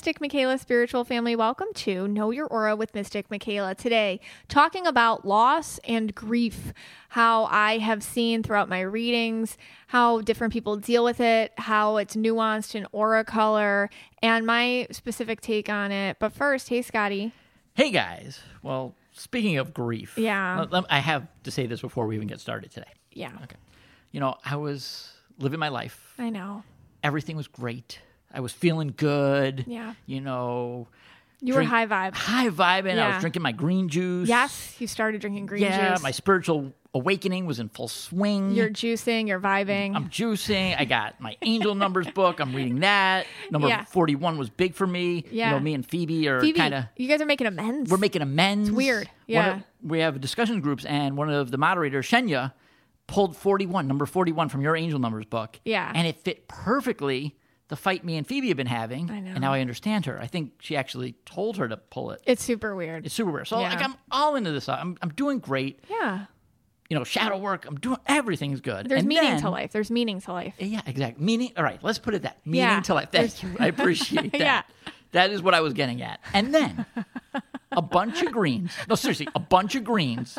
Mystic Michaela spiritual family. Welcome to Know Your Aura with Mystic Michaela. Today, talking about loss and grief, how I have seen throughout my readings, how different people deal with it, how it's nuanced in aura color, and my specific take on it. But first, hey, Scotty. Hey guys. Well, speaking of grief, Yeah. I have to say this before we even get started today. Yeah, Okay. You know, I was living my life. I know. Everything was great. I was feeling good. Yeah. You know, You Drink- were high vibe. high vibing. I Yeah. was drinking my green juice. Yes, you started drinking green Yeah. juice. Yeah, my spiritual awakening was in full swing. you're juicing, you're vibing. I'm juicing. I got my angel numbers book. I'm reading that. Number Yeah. 41 was big for me. Yeah. You know, me and Phoebe are kind of you guys are making amends. we're making amends. It's weird. Yeah. of- we have discussion groups, and one of the moderators, Shenya, pulled 41, number 41 from your angel numbers book. Yeah. And it fit perfectly the fight me and Phoebe have been having. I know. And now I understand her. I think she actually told her to pull it. it's super weird. It's super weird. So Yeah. like I'm all into this. I'm, I'm doing great. yeah. You know, shadow work. I'm doing everything's good. There's And meaning then- to life. There's meaning to life. Yeah, exactly. Meaning. All right, let's put it that. Meaning Yeah. to life. Thank you. I appreciate that. Yeah. That is what I was getting at. And then a bunch of greens. No, seriously, a bunch of greens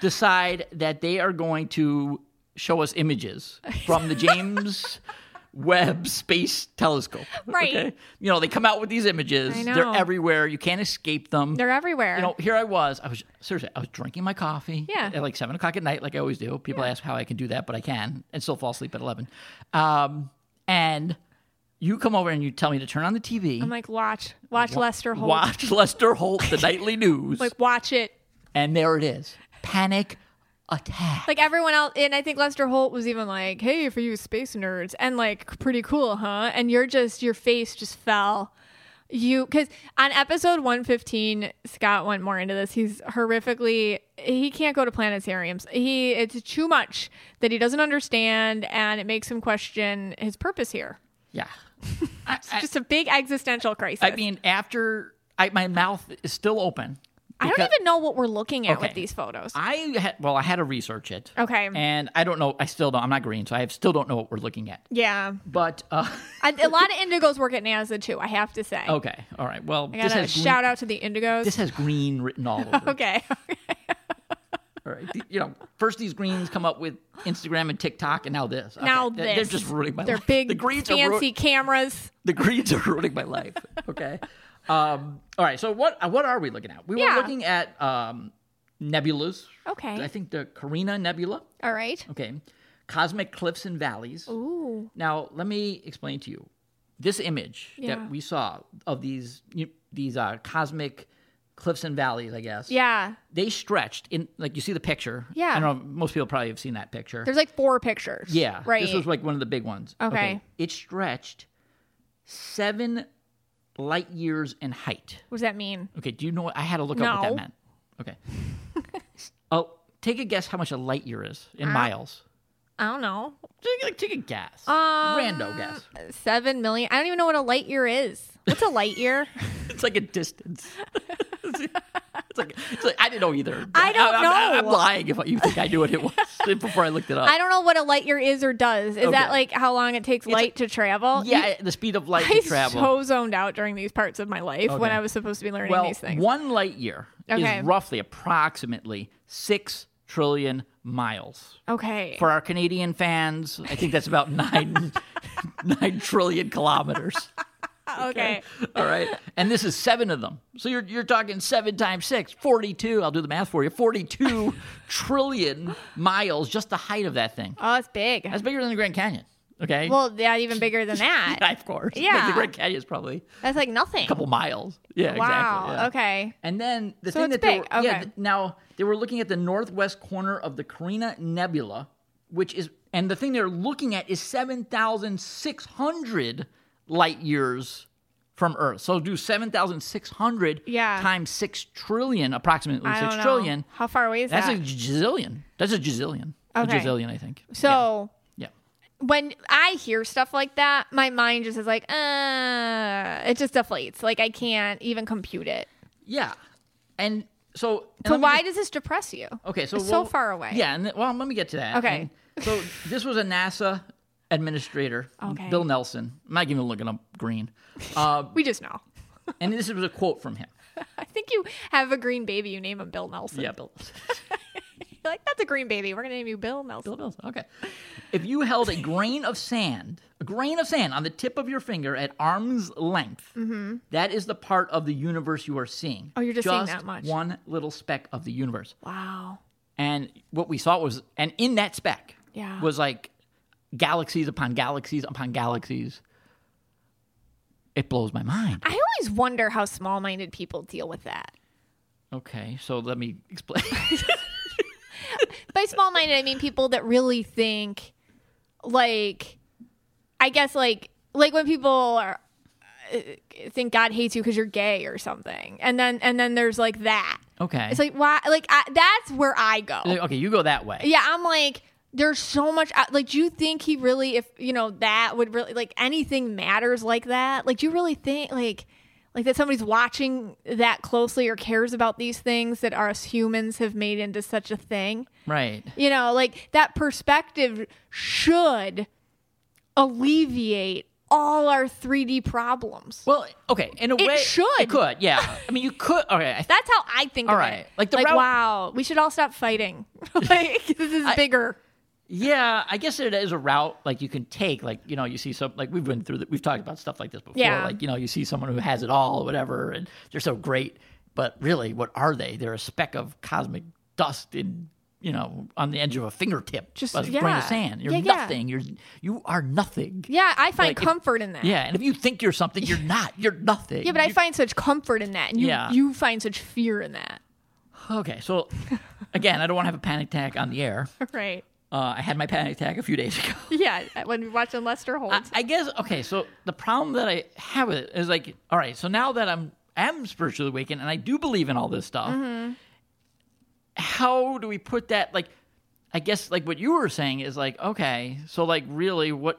decide that they are going to show us images from the James Webb Space Telescope. Right. Okay? You know, they come out with these images. They're everywhere. You can't escape them. They're everywhere. You know, here I was. I was seriously. I was drinking my coffee. Yeah. At like seven o'clock at night, like I always do. People ask how I can do that, but I can, and still fall asleep at eleven. Um, and you come over and you tell me to turn on the TV. I'm like, watch, watch Lester Holt. Watch Lester Holt, the nightly news, Like, watch it. and there it is. Panic attack. Like everyone else, and I think Lester Holt was even like, "Hey, for you space nerds," and like, pretty cool, huh? And you're just, your face just fell. You, because on episode 115, Scott went more into this. He's horrifically, he can't go to planetariums. He, it's too much that he doesn't understand, and it makes him question his purpose here. yeah. I, I, Just a big existential crisis. I mean, after I, my mouth is still open. I don't even know what we're looking at with these photos. I had well, I had to research it. Okay. And I don't know. I still don't. I'm not green, so I still don't know what we're looking at. yeah. But uh, a lot of indigos work at NASA too, I have to say. okay, all right. Well, I this gotta has green, shout out to the indigos. this has green written all over. it. okay. All right. You know, first these greens come up with Instagram and TikTok, and now this. Okay, now they're- this. They're just ruining my They're life. big, the greens are fancy ru- cameras. the greens are ruining my life. Okay. Um, all right. So what what are we looking at? We Yeah. were looking at um, nebulas. Okay. I think the Carina Nebula. All right. Okay. Cosmic cliffs and valleys. Ooh. Now, let me explain to you. This image Yeah. that we saw of these you- these uh, cosmic cliffs and valleys, I guess. Yeah. They stretched in like you see the picture. Yeah. I don't know. Most people probably have seen that picture. There's like four pictures. yeah. Right. This was like one of the big ones. Okay. It stretched seven light years in height. what does that mean? Okay. Do you know what I had to look up what No. that meant? Okay. oh, take a guess how much a light year is in miles. I don't know. Take, like, take a guess. Um, Rando guess. Seven million. I don't even know what a light year is. What's a light year? It's like a distance. it's, like, it's like I didn't know either. I don't I'm, know. I'm, lying if you think I knew what it was before I looked it up. I don't know what a light year is or does. Is that like how long it takes light to travel? yeah, the speed of light I to travel. so zoned out during these parts of my life when I was supposed to be learning well, these things. one light year Okay. is roughly approximately six trillion miles. okay. For our Canadian fans, I think that's about nine nine trillion kilometers. Oh, okay. All right. And this is seven of them. So you're, you're talking seven times six, 42. I'll do the math for you. 42 trillion miles, just the height of that thing. Oh, it's big. That's bigger than the Grand Canyon. Okay. Well, yeah, even bigger than that. yeah, of course. Like, Yeah. the Grand Canyon is probably That's like nothing. a couple miles. Yeah, wow. exactly. yeah. Okay. And then the So thing that they big. were, yeah, Okay. th- now they were looking at the northwest corner of the Carina Nebula, which is, and the thing they're looking at is 7,600 light years from Earth. So do 7,600 Yeah. times 6 trillion, approximately I 6 don't know. trillion. How far away is That's that? That's a gazillion. That's a gazillion. Okay. A gazillion, I think. so Yeah. when I hear stuff like that, my mind just is like, uh, it just deflates. Like I can't even compute it. Yeah. And so. and So why just- does this depress you? Okay, so It's so far away. Yeah, and well, let me get to that. Okay. And so this was a NASA administrator, Okay. Bill Nelson. I'm not even looking up green. Uh, We just know. and this was a quote from him. I think you have a green baby. You name him Bill Nelson. Yeah, Bill. You're like, that's a green baby. We're going to name you Bill Nelson. Bill Nelson. Okay. If you held a grain of sand, a grain of sand on the tip of your finger at arm's length, that is the part of the universe you are seeing. Mm-hmm. Oh, you're just seeing that much. One little speck of the universe. Wow. And what we saw was, and in that speck Yeah. was like galaxies upon galaxies upon galaxies. It blows my mind. I always wonder how small minded people deal with that. Okay, so let me explain. By small minded, I mean people that really think, like, I guess, like, like when people are uh, think God hates you because you're gay or something, and then and then there's like that. Okay. It's like why? Like I, that's where I go. okay, you go that way. Yeah, I'm like, there's so much. uh, Like, do you think he really, if you know, that would really like anything matters like that? Like, do you really think like, like that somebody's watching that closely or cares about these things that us humans have made into such a thing? Right. You know, like that perspective should alleviate all our 3D problems. Well, okay, in a It way, should. It could, yeah. I mean, you could. Okay, I That's how I think All right. it. Like the like route- wow, we should all stop fighting. like this is bigger. Yeah, I guess it is a route like you can take. Like you know, you see some like we've been through. The, we've talked about stuff like this before. Yeah. Like you know, you see someone who has it all, or whatever, and they're so great. But really, what are they? They're a speck of cosmic dust in you know on the edge of a fingertip, Just- a grain of sand. You're Yeah, yeah. nothing. You're you are nothing. Yeah, I find Like, if- comfort in that. Yeah, and if you think you're something, you're not. You're nothing. Yeah, but I find such comfort in that, and you Yeah. you find such fear in that. okay. So again, I don't want to have a panic attack on the air. Right. Uh, I had my panic attack a few days ago. Yeah, when we watching Lester Holt. I, I guess okay. So the problem that I have with it is like, all right. So now that I'm am spiritually awakened and I do believe in all this stuff, Mm-hmm. how do we put that? Like, I guess like what you were saying is like, okay, so like really, what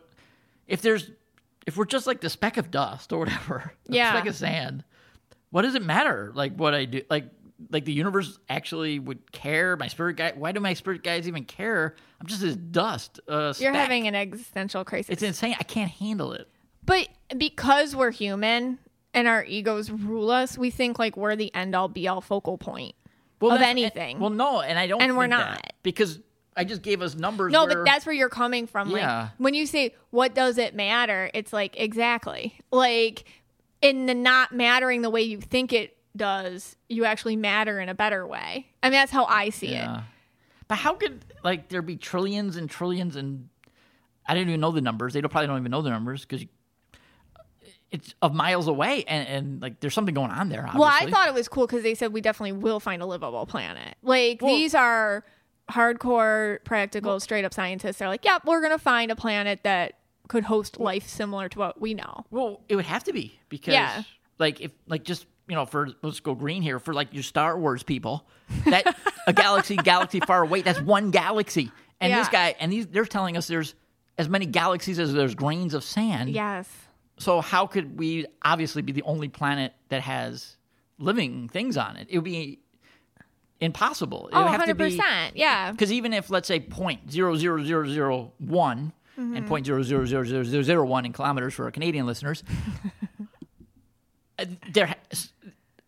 if there's if we're just like the speck of dust or whatever, Yeah. speck of sand? What does it matter? Like what I do, like. Like the universe actually would care. My spirit guide. Why do my spirit guides even care? I'm just this dust. Uh, You're speck. having an existential crisis. It's insane. I can't handle it. but because we're human and our egos rule us, we think like we're the end all be all focal point. well, of anything. well, no, and I don't. And we're not. because I just gave us numbers. No, where- but that's where you're coming from. Like Yeah. when you say what does it matter, it's like exactly. Like in the not mattering the way you think it does, you actually matter in a better way. I mean that's how I see it. But how could like there be trillions and trillions and I didn't even know the numbers. They don't, probably don't even know the numbers because it's of miles away and, and like there's something going on there. Obviously. Well, I thought it was cool because they said we definitely will find a livable planet. Like Well- these are hardcore, practical, straight up scientists. They're like, yep, we're gonna find a planet that could host life similar to what we know. Well, it would have to be because Yeah. like if like just you know for let's go green here for like your Star Wars people that a galaxy galaxy far away that's one galaxy and this guy and these they're telling us there's as many galaxies as there's grains of sand. Yes. So how could we obviously be the only planet that has living things on it? It would be impossible. It Oh, would have to be 100%. Yeah. because even if let's say point zero zero zero zero one Mm-hmm. and point zero zero zero zero zero zero one in kilometers for our Canadian listeners, uh, there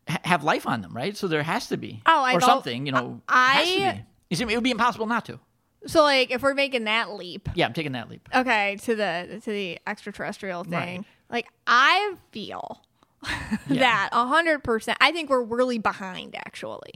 ha- ha- have life on them, right? So there has to be, Oh, I or something, you know. I- be. You see, it would be impossible not to. So like if we're making that leap, Yeah, I'm taking that leap. okay, to the to the extraterrestrial thing, Right. like I feel that a hundred percent. I think we're really behind actually.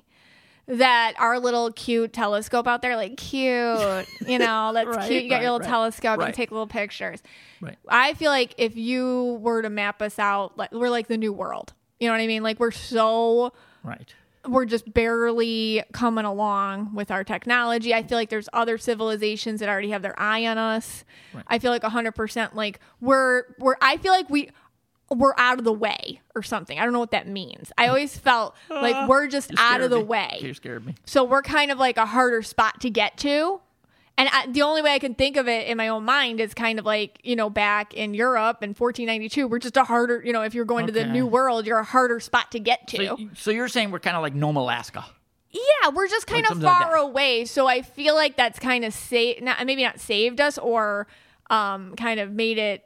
That our little cute telescope out there, like cute, you know, that's Right, cute. You got your little right, telescope, right. can take little pictures. Right. I feel like if you were to map us out, like we're like the new world. You know what I mean? Like we're so Right. we're just barely coming along with our technology. I feel like there's other civilizations that already have their eye on us. Right. I feel like 100% like we're we're I feel like we we're out of the way or something. I don't know what that means. I always felt like ah. we're just out of the me. way. You scared me. So we're kind of like a harder spot to get to. And I, the only way I can think of it in my own mind is kind of like, you know, back in Europe in 1492, we're just a harder, you know, if you're going to the new world, you're a harder spot to get to. So, so you're saying we're kind of like Nome, Alaska. Yeah, we're just kind of something like far away. So I feel like that's kind of saved, not, maybe not saved us or um, kind of made it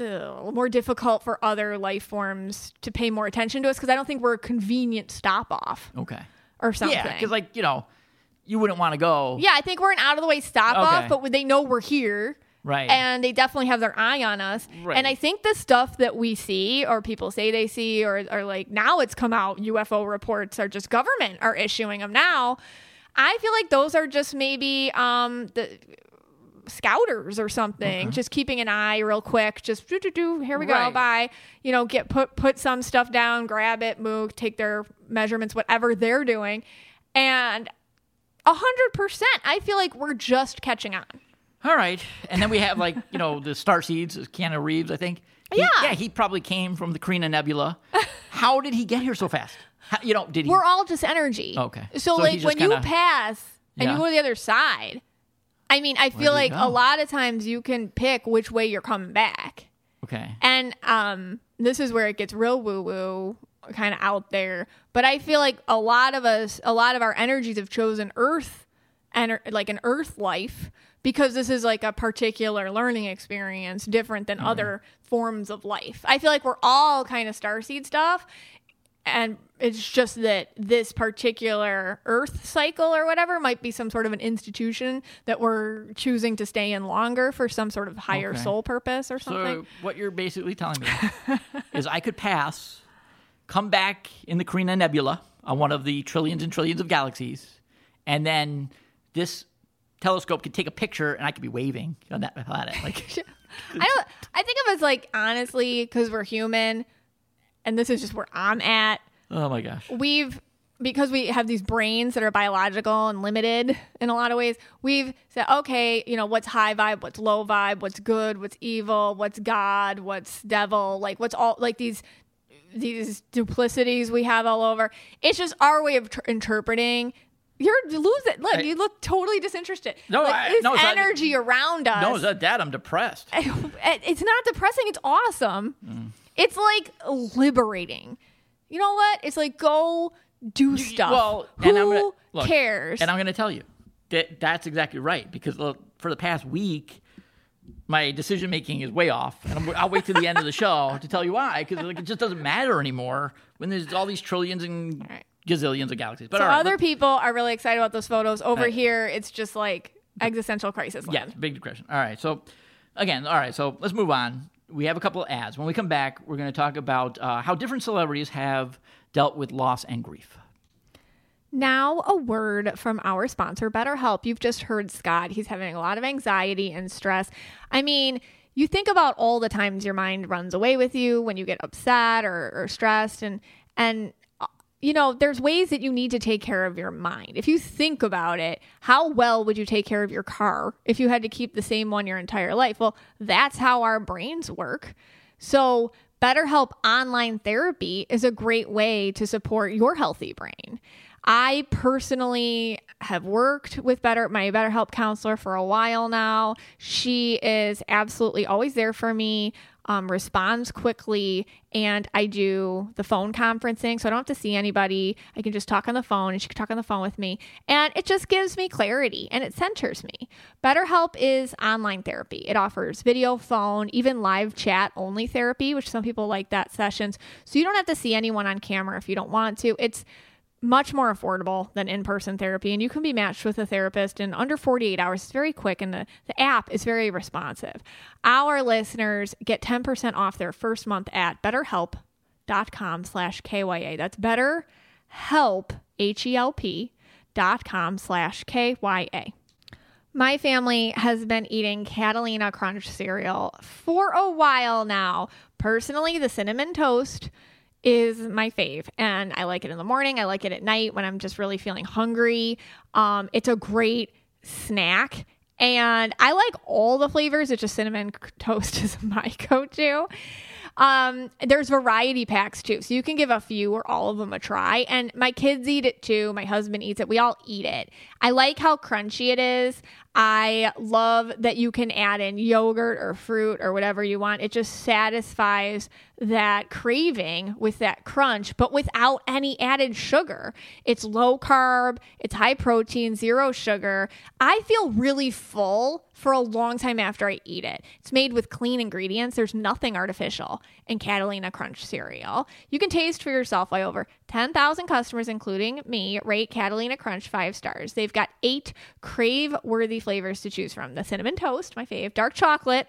uh, more difficult for other life forms to pay more attention to us because I don't think we're a convenient stop off Okay. or something. Yeah, because like you know, you wouldn't want to go. Yeah, I think we're an out of the way stop off, Okay. but they know we're here. Right. And they definitely have their eye on us. Right. And I think the stuff that we see or people say they see or, or like now it's come out UFO reports are just government are issuing them now. I feel like those are just maybe um the scouters or something just keeping an eye real quick just do do do here we go Right. bye you know get put put some stuff down grab it move take their measurements whatever they're doing and a hundred percent i feel like we're just catching on All right, and then we have like you know the star seeds, is Keanu Reeves, I think. He- Yeah. yeah, he probably came from the Carina Nebula. How did he get here so fast? How, you know, did he? we're all just energy. Okay. So, So like when you kinda- pass and Yeah. you go to the other side, I mean, I feel like go? a lot of times you can pick which way you're coming back. okay. And um this is where it gets real woo woo kind of out there. But I feel like a lot of us a lot of our energies have chosen earth and like an earth life because this is like a particular learning experience different than other forms of life. I feel like we're all kind of starseed stuff and it's just that this particular earth cycle or whatever might be some sort of an institution that we're choosing to stay in longer for some sort of higher Okay. soul purpose or something. So what you're basically telling me is I could pass, come back in the Carina Nebula on one of the trillions and trillions of galaxies, and then this telescope could take a picture, and I could be waving on that planet. Like, I don't. I think of us like honestly because we're human, and this is just where I'm at. oh my gosh. We've because we have these brains that are biological and limited in a lot of ways. We've said, okay, you know, what's high vibe, what's low vibe, what's good, what's evil, what's God, what's devil, like what's all like these these duplicities we have all over. It's just our way of tr- interpreting. You're losing. Look, I- you look totally disinterested. No, like, I- this no, it's not- energy around us. No, it's not that? I'm depressed. it's not depressing. It's awesome. Mm. It's like liberating. You know what? It's like go do stuff. well, who and I'm gonna- look, cares? And I'm going to tell you that that's exactly right because look, for the past week, my decision making is way off, and I'm, I'll wait to the end of the show to tell you why. Because like, it just doesn't matter anymore when there's all these trillions and right. gazillions of galaxies. But so right, other let- people are really excited about those photos. Over Right. here, it's just like existential crisis. yeah, big depression. All right, so again, all right, so let's move on. We have a couple of ads. When we come back, we're going to talk about uh, how different celebrities have dealt with loss and grief. Now, a word from our sponsor, BetterHelp. You've just heard Scott. He's having a lot of anxiety and stress. I mean, you think about all the times your mind runs away with you when you get upset or, or stressed, and and uh, you know, there's ways that you need to take care of your mind. If you think about it, how well would you take care of your car if you had to keep the same one your entire life? Well, that's how our brains work. So, BetterHelp online therapy is a great way to support your healthy brain. I personally have worked with better my BetterHelp counselor for a while now. She is absolutely always there for me, um, responds quickly, and I do the phone conferencing, so I don't have to see anybody. I can just talk on the phone, and she can talk on the phone with me, and it just gives me clarity and it centers me. BetterHelp is online therapy. It offers video, phone, even live chat only therapy, which some people like that sessions. So you don't have to see anyone on camera if you don't want to. It's much more affordable than in-person therapy and you can be matched with a therapist in under 48 hours. It's very quick and the, the app is very responsive. Our listeners get 10% off their first month at betterhelp.com slash kya that's betterhelp h-e-l-p dot com slash kya my family has been eating Catalina Crunch cereal for a while now. Personally, the cinnamon toast is my fave, and I like it in the morning. I like it at night when I'm just really feeling hungry. Um, it's a great snack, and I like all the flavors. It's just cinnamon toast is my go-to. Um, there's variety packs too, so you can give a few or all of them a try. And my kids eat it too. My husband eats it. We all eat it. I like how crunchy it is. I love that you can add in yogurt or fruit or whatever you want. It just satisfies that craving with that crunch, but without any added sugar. It's low carb, it's high protein, zero sugar. I feel really full for a long time after I eat it. It's made with clean ingredients. There's nothing artificial in Catalina Crunch cereal. You can taste for yourself why over 10,000 customers, including me, rate Catalina Crunch five stars. They've got eight crave worthy flavors to choose from the cinnamon toast, my fave, dark chocolate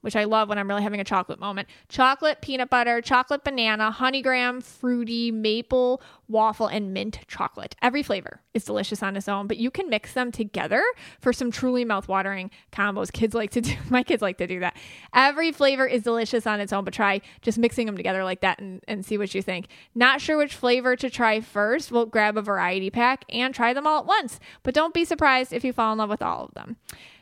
which I love when I'm really having a chocolate moment. Chocolate, peanut butter, chocolate banana, honey graham, fruity, maple, waffle, and mint chocolate. Every flavor is delicious on its own, but you can mix them together for some truly mouthwatering combos. Kids like to do, my kids like to do that. Every flavor is delicious on its own, but try just mixing them together like that and, and see what you think. Not sure which flavor to try first? We'll grab a variety pack and try them all at once, but don't be surprised if you fall in love with all of them.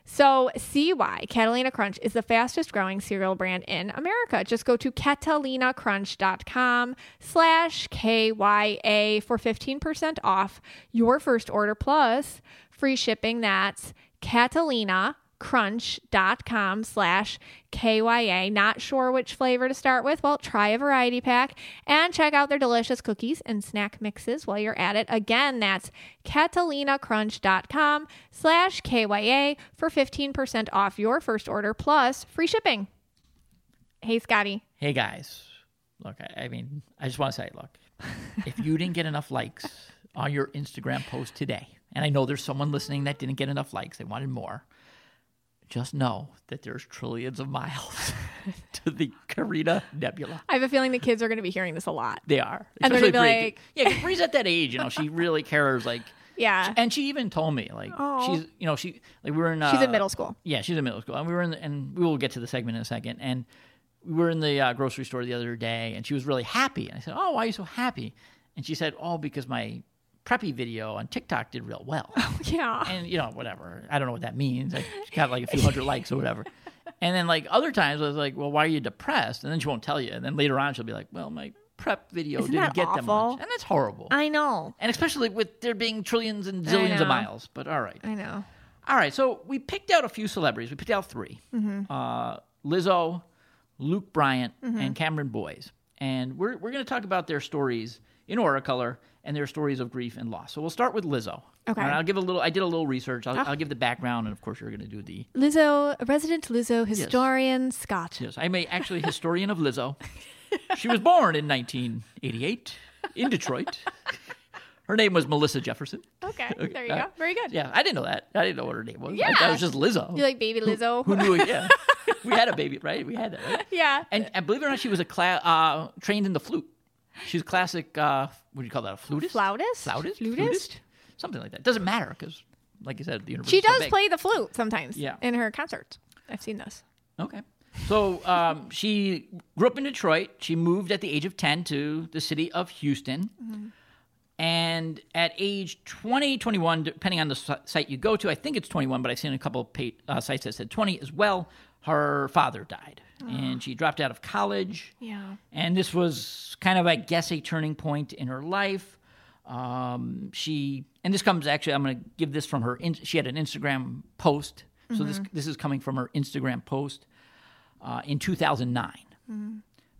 So, see why Catalina Crunch is the fastest growing cereal brand in America. Just go to catalinacrunch.com slash KYA for 15% off your first order plus free shipping. That's Catalina crunch.com slash KYA. Not sure which flavor to start with? Well, try a variety pack and check out their delicious cookies and snack mixes while you're at it. Again, that's catalinacrunch.com slash KYA for 15% off your first order plus free shipping. Hey, Scotty. Hey guys, look, I, I mean, I just want to say, look, if you didn't get enough likes on your Instagram post today, and I know there's someone listening that didn't get enough likes, they wanted more just know that there's trillions of miles to the Carina Nebula. I have a feeling the kids are going to be hearing this a lot. They are. And they're gonna be Bree. like- "Yeah, Bree's at that age, you know, she really cares. Like, Yeah. and she even told me, like, Aw. she's, you know, she, like, we were in, uh, She's in middle school. Yeah, she's in middle school, and we were in, the, and we will get to the segment in a second. And we were in the uh, grocery store the other day, and she was really happy. And I said, "Oh, why are you so happy?" And she said, "Oh, because my preppy video on TikTok did real well." Yeah. and you know whatever. I don't know what that means. I got like a few hundred likes or whatever. And then like other times i was like well why are you depressed? And then she won't tell you. And then later on she'll be like well my prep video Isn't didn't get them awful? much and that's horrible. I know. and especially with there being trillions and zillions of miles but all right. I know. all right so we picked out a few celebrities. We picked out 3 Mm-hmm. uh, lizzo luke bryan and cameron boyce and we're, we're going to talk about their stories in aura color and their stories of grief and loss. So we'll start with Lizzo. Okay. And I'll give a little. I did a little research. I'll, I'll give the background, and of course, you're going to do the. Lizzo, resident Lizzo historian Scott. Yes, I'm a actually historian of Lizzo. She was born in 1988 in Detroit. Her name was Melissa Jefferson. Okay, there you uh, go. Very good. Yeah, I didn't know that. I didn't know what her name was. Yeah. it was just Lizzo. You like baby Lizzo? Who knew it? Yeah, we had a baby, right? We had that, right? yeah. And, and believe it or not, she was a cla- uh, trained in the flute. She's a classic. Uh, what do you call that? A flutist? Flautist? Flautist? Flutist? Something like that. Doesn't matter because, like you said, the university. She does play the flute sometimes Yeah. in her concerts. I've seen this. Okay. So um, she grew up in Detroit. She moved at the age of 10 to the city of Houston. And at age 20, 21, depending on the site you go to, I think it's 21, but I've seen a couple of pa- uh, sites that said 20 as well. Her father died. And she dropped out of college. Yeah. And this was kind of, I guess, a turning point in her life. Um, she, and this comes actually, I'm going to give this from her. In, she had an Instagram post. So this this is coming from her Instagram post uh, in 2009.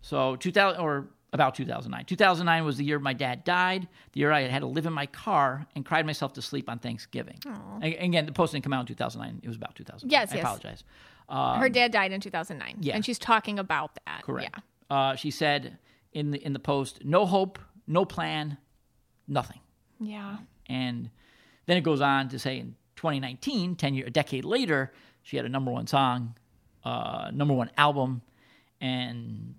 So 2000 or about 2009. 2009 was the year my dad died. The year I had to live in my car and cried myself to sleep on Thanksgiving. Again, the post didn't come out in 2009. It was about 2000. Yes, I yes. apologize. Her dad died in 2009. Um, yeah. And she's talking about that. Correct. Yeah. Uh, she said in the in the post, no hope, no plan, nothing. Yeah. And then it goes on to say in 2019, 10 year, a decade later, she had a number one song, uh, number one album, and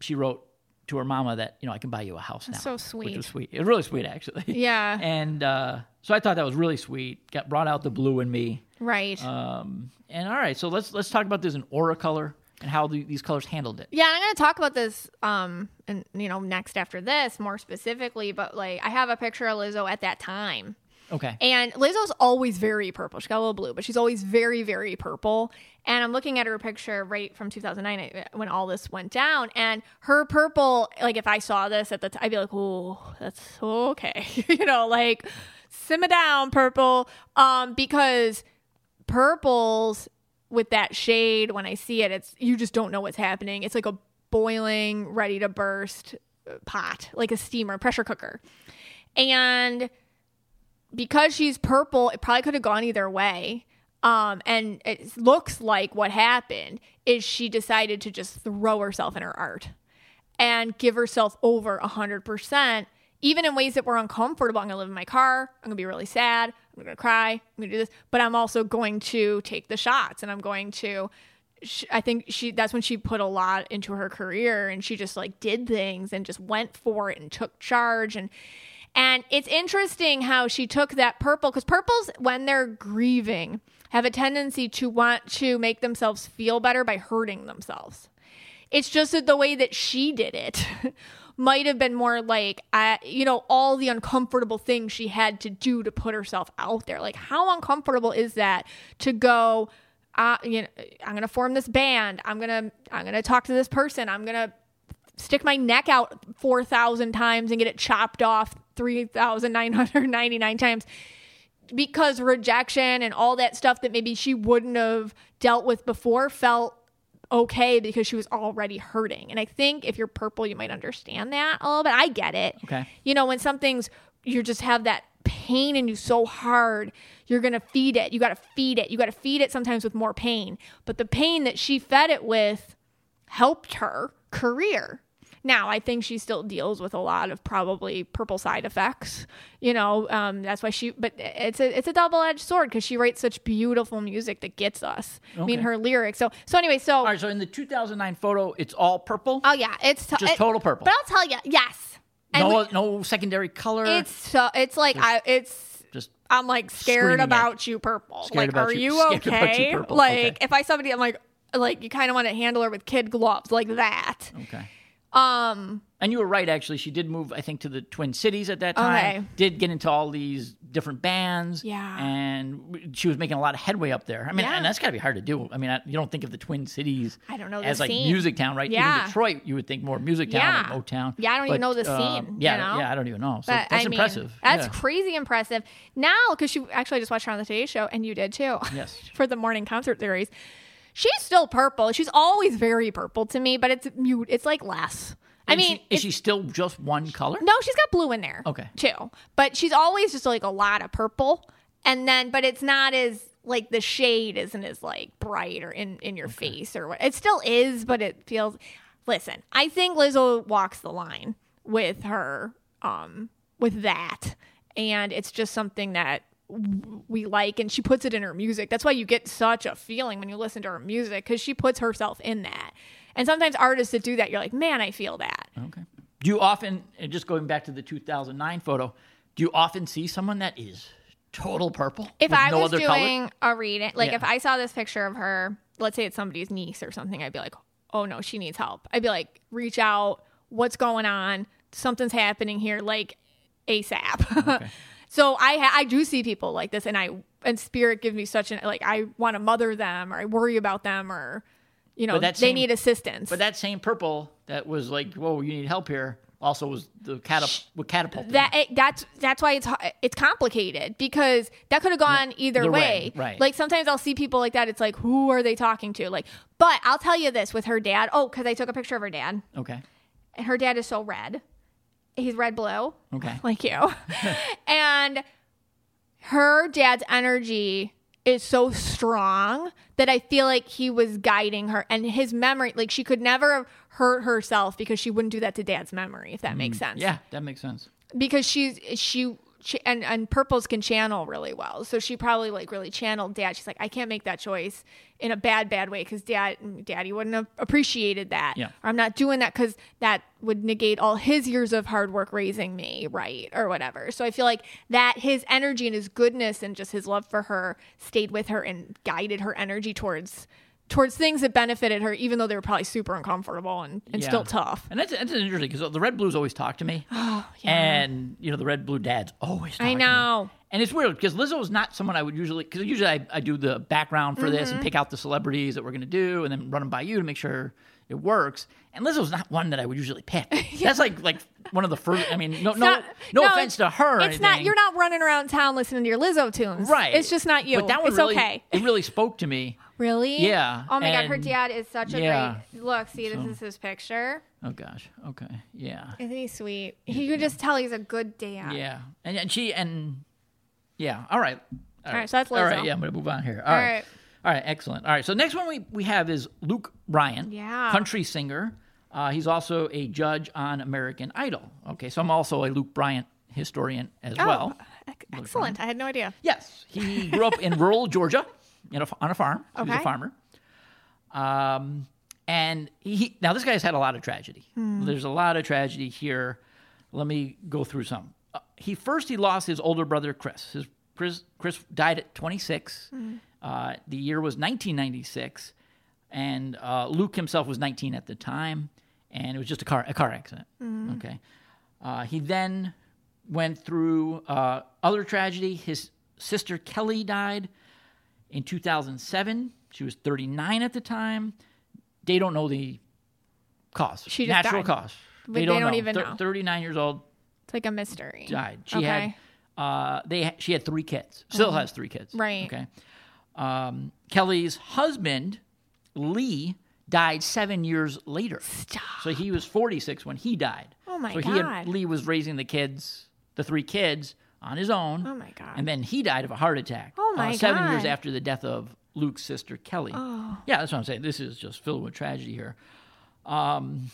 she wrote to her mama that you know I can buy you a house now. so sweet. which was sweet. It was really sweet actually. Yeah. And uh, so I thought that was really sweet. Got brought out the blue in me. Right. Um, and all right, so let's let's talk about this in aura color and how the, these colors handled it. Yeah, I'm gonna talk about this, um, and you know, next after this more specifically. But like, I have a picture of Lizzo at that time, Okay. and Lizzo's always very purple. She got a little blue, but she's always very, very purple. And I'm looking at her picture right from 2009 uh, when all this went down, and her purple. Like, if I saw this at the time, I'd be like, "Oh, that's okay," you know, like simmer down, purple, um, because purples with that shade, when I see it, it's you just don't know what's happening. It's like a boiling, ready to burst pot, like a steamer, pressure cooker. And because she's purple, it probably could have gone either way. Um, and it looks like what happened is she decided to just throw herself in her art and give herself over a hundred percent, even in ways that were uncomfortable. I'm gonna live in my car. I'm gonna be really sad. I'm gonna cry. I'm gonna do this, but I'm also going to take the shots, and I'm going to. sh I think she that's when she put a lot into her career, and she just like did things and just went for it and took charge and. And it's interesting how she took that purple because purples, when they're grieving, have a tendency to want to make themselves feel better by hurting themselves. It's just the way that she did it might have been more like, uh, you know, all the uncomfortable things she had to do to put herself out there. Like, how uncomfortable is that to go? Uh, you know, I'm gonna form this band. I'm gonna I'm gonna talk to this person. I'm gonna stick my neck out 4,000 times and get it chopped off 3,999 times because rejection and all that stuff that maybe she wouldn't have dealt with before felt okay because she was already hurting. And I think if you're purple, you might understand that a little bit. I get it. Okay. You know, when something's, you just have that pain in you so hard, you're going to feed it. You got to feed it. You got to feed it sometimes with more pain. But the pain that she fed it with helped her career. Now, I think she still deals with a lot of probably purple side effects. You know, um, that's why she. But it's a it's a double edged sword because she writes such beautiful music that gets us. I mean, her lyrics. So so anyway, so All right, so in the 2009 photo, it's all purple. oh yeah, it's t- Just it- total purple. But I'll tell you, yes, and no, we- no secondary color. it's so it's like I it's just I'm like scared about you, purple. Scared like, about are you- you, about you, okay? Like, Okay. if I somebody, I'm like, like you kind of want to handle her with kid gloves, like that. okay. Um, And you were right, actually. She did move, I think, to the Twin Cities at that time. Okay. Did get into all these different bands. Yeah. And she was making a lot of headway up there. I mean, Yeah. and that's got to be hard to do. I mean, I, you don't think of the Twin Cities I don't know as like scene. music town, right? Yeah. Even Detroit, you would think more music town, Yeah. like Motown. Yeah, I don't even know the uh, scene, yeah, you know? yeah, I don't even know. So but that's I mean, impressive. That's Yeah. crazy impressive. Now, because she actually I just watched her on the Today Show, and you did too. Yes. for the morning concert series. She's still purple. She's always very purple to me, but it's mute. It's like less. I mean, she- is she still just one color? No, she's got blue in there. Okay. Too. But she's always just like a lot of purple. And then but it's not as like the shade isn't as like bright or in in your face or what. It still is, but it feels Listen, I think Lizzo walks the line with her um with that. And it's just something that we like and she puts it in her music. That's why you get such a feeling when you listen to her music cuz she puts herself in that. And sometimes artists that do that, you're like, "Man, I feel that." Okay. Do you often, and just going back to the 2009 photo, do you often see someone that is total purple? if I no was other color? doing a reading, like Yeah. if I saw this picture of her, let's say it's somebody's niece or something, I'd be like, oh no, she needs help. I'd be like, reach out. What's going on? Something's happening here, like ASAP. so I ha- I do see people like this, and I and spirit gives me such an like I want to mother them or I worry about them or you know they same- need assistance. But that same purple that was like, whoa, you need help here, also was the catap- with catapult. that it, that's that's why it's it's complicated because that could have gone either Either way. way, right. Like sometimes I'll see people like that. It's like who are they talking to? Like, but I'll tell you this with her dad. Oh, because I took a picture of her dad, Okay. and her dad is so red. He's red blue, Okay. like you, and her dad's energy is so strong that I feel like he was guiding her and his memory like she could never hurt herself because she wouldn't do that to dad's memory if that makes mm, sense Yeah, that makes sense. because she's she, she and and purples can channel really well. So she probably like really channeled dad. She's like i can't make that choice in a bad bad way because dad mm, daddy wouldn't have appreciated that. Yeah. or i'm not doing that because that would negate all his years of hard work raising me right or whatever. So i feel like that his energy and his goodness and just his love for her stayed with her and guided her energy towards towards things that benefited her even though they were probably super uncomfortable and, and Yeah. still tough And that's, that's interesting because the red blues always talk to me. Oh, And, you know, the red blue dads always talk i to me. know And it's weird because Lizzo is not someone I would usually, because usually I, I do the background for this Mm-hmm. and pick out the celebrities that we're going to do and then run them by you to make sure it works. And Lizzo's not one that I would usually pick. That's like like one of the first. I mean, no no not- no, no, offense to her. It's not. You're not running around town listening to your Lizzo tunes. right. It's just not you. But that one it's really, okay. It really spoke to me. Really? Yeah, Oh my god, her dad is such a yeah. great look. See, this is his picture. Oh gosh. Okay. Yeah. Isn't he sweet? You could just tell he's a good dad. Yeah. And, and she and yeah. All right. All right, so that's All right. Lizzo. Yeah. I'm gonna move on here. All All right. right. All right. Excellent. All right. So next one we we have is Luke Bryan. Yeah. Country singer. Uh, he's also a judge on American Idol. Okay. So I'm also a Luke Bryan historian as Oh, well. excellent. I had no idea. Yes, he grew up in rural Georgia, in a, on a farm. He was a farmer. Um, and he now this guy's had a lot of tragedy. Hmm. There's a lot of tragedy here. Let me go through some. Uh, he first he lost his older brother Chris. His Chris, Chris died at 26. Hmm. Uh, the year was 1996, and uh, Luke himself was 19 at the time, and it was just a car a car accident. Hmm. Okay. Uh, he then went through uh, other tragedy. His sister Kelly died in 2007. She was 39 at the time. They don't know the cause. She just natural died. cause. But They they don't, don't even Thir- know. 39 years old It's like a mystery. died. She Okay. had uh, they she had three kids. Still has three kids. Right. Okay. Um, Kelly's husband Lee died seven years later. Stop. So he was 46 when he died. Oh my god. so he God. Lee was raising the kids, the three kids, on his own. Oh my God. And then he died of a heart attack. Oh uh, my seven years after the death of Luke's sister Kelly. Oh. Yeah, that's what I'm saying. This is just filled with tragedy here. Um,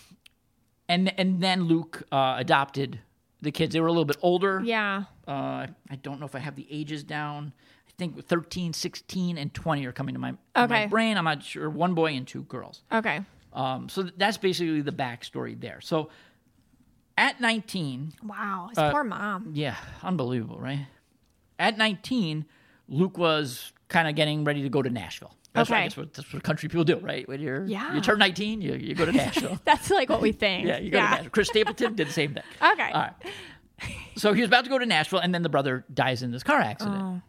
and and then Luke uh, adopted the kids. They were a little bit older. Yeah. Uh, I don't know if I have the ages down. I think 13, 16, and 20 are coming to my, my brain. I'm not sure. One boy and two girls. Okay. Um, so th- that's basically the backstory there. So at 19, Wow. His Uh, poor mom. yeah, unbelievable, right? At 19, Luke was kind of getting ready to go to Nashville. That's, what, Okay. guess what, that's what country people do, right? When you're, Yeah. you turn 19, you, you go to Nashville. That's like what we think. yeah, you go to Nashville. Chris Stapleton did the same thing. Okay. All right. So he was about to go to Nashville, and then the brother dies in this car accident. Oh.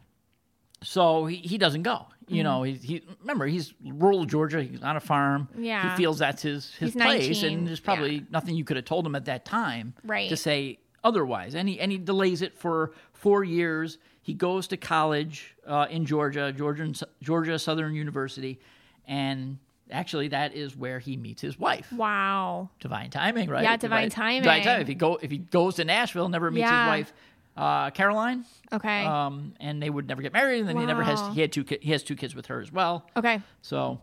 So he, he doesn't go. Mm-hmm. You know, he, he remember he's rural Georgia. He's on a farm. Yeah. He feels that's his his He's place, 19, and there's probably nothing you could have told him at that time Right. to say otherwise. And he and he delays it for four years. He goes to college uh, in Georgia, Georgia Georgia Southern University, and actually that is where he meets his wife Wow. divine timing, right? Yeah, divine timing. Divine timing. If he go, if he goes to Nashville, never meets Yeah. his wife, uh, Caroline, Okay. um, and they would never get married. And then he never has. He had two. ki- He has two kids with her as well. okay. So,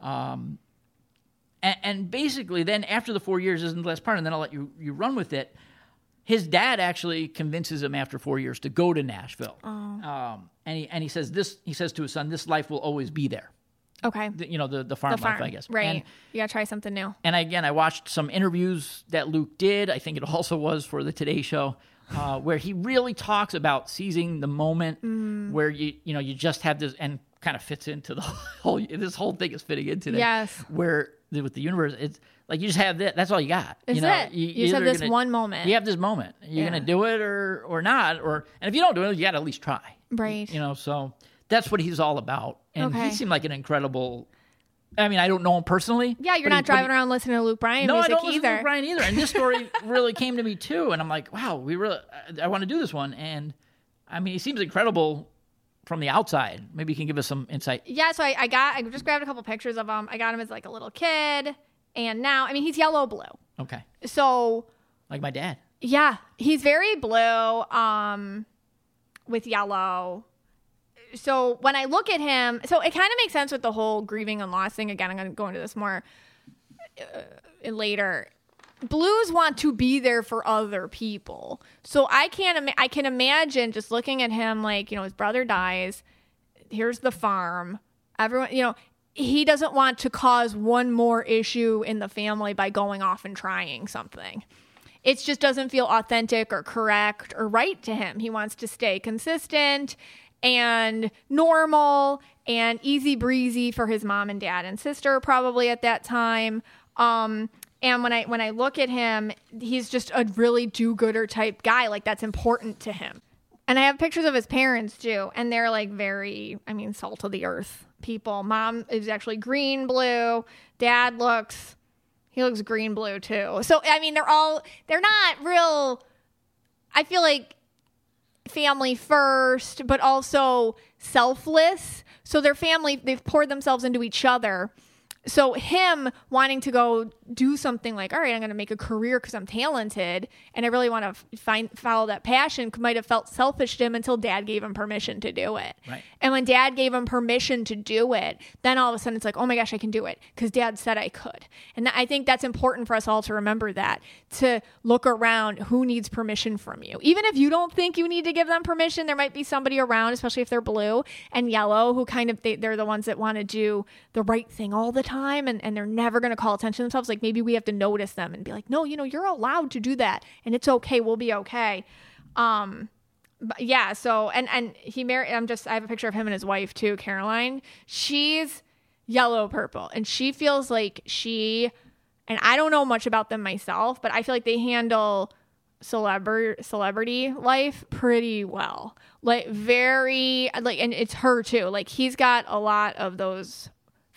um, and, and basically, then after the four years isn't the last part, and then I'll let you you run with it. His dad actually convinces him after four years to go to Nashville, Oh. um, and he and he says this. He says to his son, "This life will always be there." Okay. The- you know, the the farm, The farm. life, I guess. Right. And, you gotta try something new. and again, I watched some interviews that Luke did. I think it also was for the Today Show, uh, where he really talks about seizing the moment Mm. where you you know you just have this and kind of fits into the whole. This whole thing is fitting into that. Yes. Where with the universe, it's like you just have that. That's all you got. Is you know, it? You just have this gonna- one moment. You have this moment. You're Yeah. gonna do it or or not. Or and if you don't do it, you got to at least try. Right. You know. So that's what he's all about. And Okay. he seemed like an incredible. I mean, I don't know him personally. Yeah, you're he- not he- driving around listening to Luke Bryan no, I music don't listen either. to Bryan either. And this story really came to me too. And I'm like, wow, we really, I, I want to do this one. And I mean, he seems incredible from the outside. Maybe you can give us some insight. Yeah, so I, I got I just grabbed a couple pictures of him. I got him as like a little kid, and now I mean he's yellow blue. Okay, So like my dad. yeah, he's very blue, um, with yellow. So when I look at him, so it kind of makes sense with the whole grieving and loss thing. Again, I'm going to go into this more uh, later. Blues want to be there for other people. So I can't. I can imagine just looking at him like you know his brother dies. Here's the farm. Everyone, you know, he doesn't want to cause one more issue in the family by going off and trying something. It just doesn't feel authentic or correct or right to him. He wants to stay consistent and normal and easy breezy for his mom and dad and sister probably at that time. Um, and when I when I look at him, he's just a really do-gooder type guy. Like that's important to him. And I have pictures of his parents too, and they're like very, I mean, salt of the earth people. Mom is actually green blue. Dad looks He looks green blue too. So I mean, they're all they're not real. I feel like family first, but also selfless. So their family they've poured themselves into each other. So him wanting to go do something like, all right, I'm going to make a career because I'm talented and I really want to find follow that passion might have felt selfish to him until dad gave him permission to do it. Right. And when dad gave him permission to do it, then all of a sudden it's like, oh my gosh, I can do it because dad said I could. And th- I think that's important for us all to remember that to look around who needs permission from you. Even if you don't think you need to give them permission, there might be somebody around, especially if they're blue and yellow, who kind of they, they're the ones that want to do the right thing all the time and, and they're never going to call attention to themselves. Like maybe we have to notice them and be like, no, you know, you're allowed to do that and it's okay. We'll be okay. Um, but yeah. So, and, and he married, I'm just, I have a picture of him and his wife too, Caroline. She's yellow purple and she feels like she, and I don't know much about them myself, but I feel like they handle celebrity celebrity life pretty well. Like very like and it's her too. Like he's got a lot of those